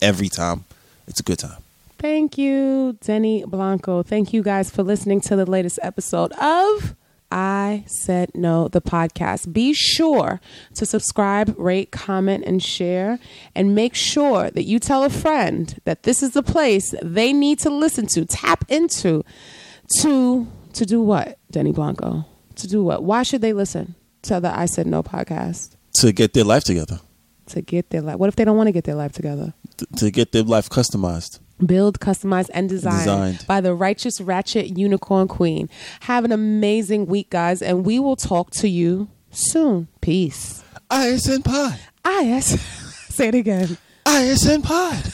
B: every time. It's a good time.
A: Thank you, Denny Blanco. Thank you guys for listening to the latest episode of I Said No, the podcast. Be sure to subscribe, rate, comment, and share. And make sure that you tell a friend that this is the place they need to listen to, tap into, to to do what, Denny Blanco? To do what? Why should they listen to the I Said No podcast?
B: To get their life together,
A: To get their life. What if they don't want to get their life together?
B: to, to get their life customized.
A: Build, customize, and design
B: Designed.
A: by the Righteous Ratchet Unicorn Queen. Have an amazing week, guys, and we will talk to you soon. Peace.
B: ISN Pod.
A: IS. Say it again.
B: ISN Pod.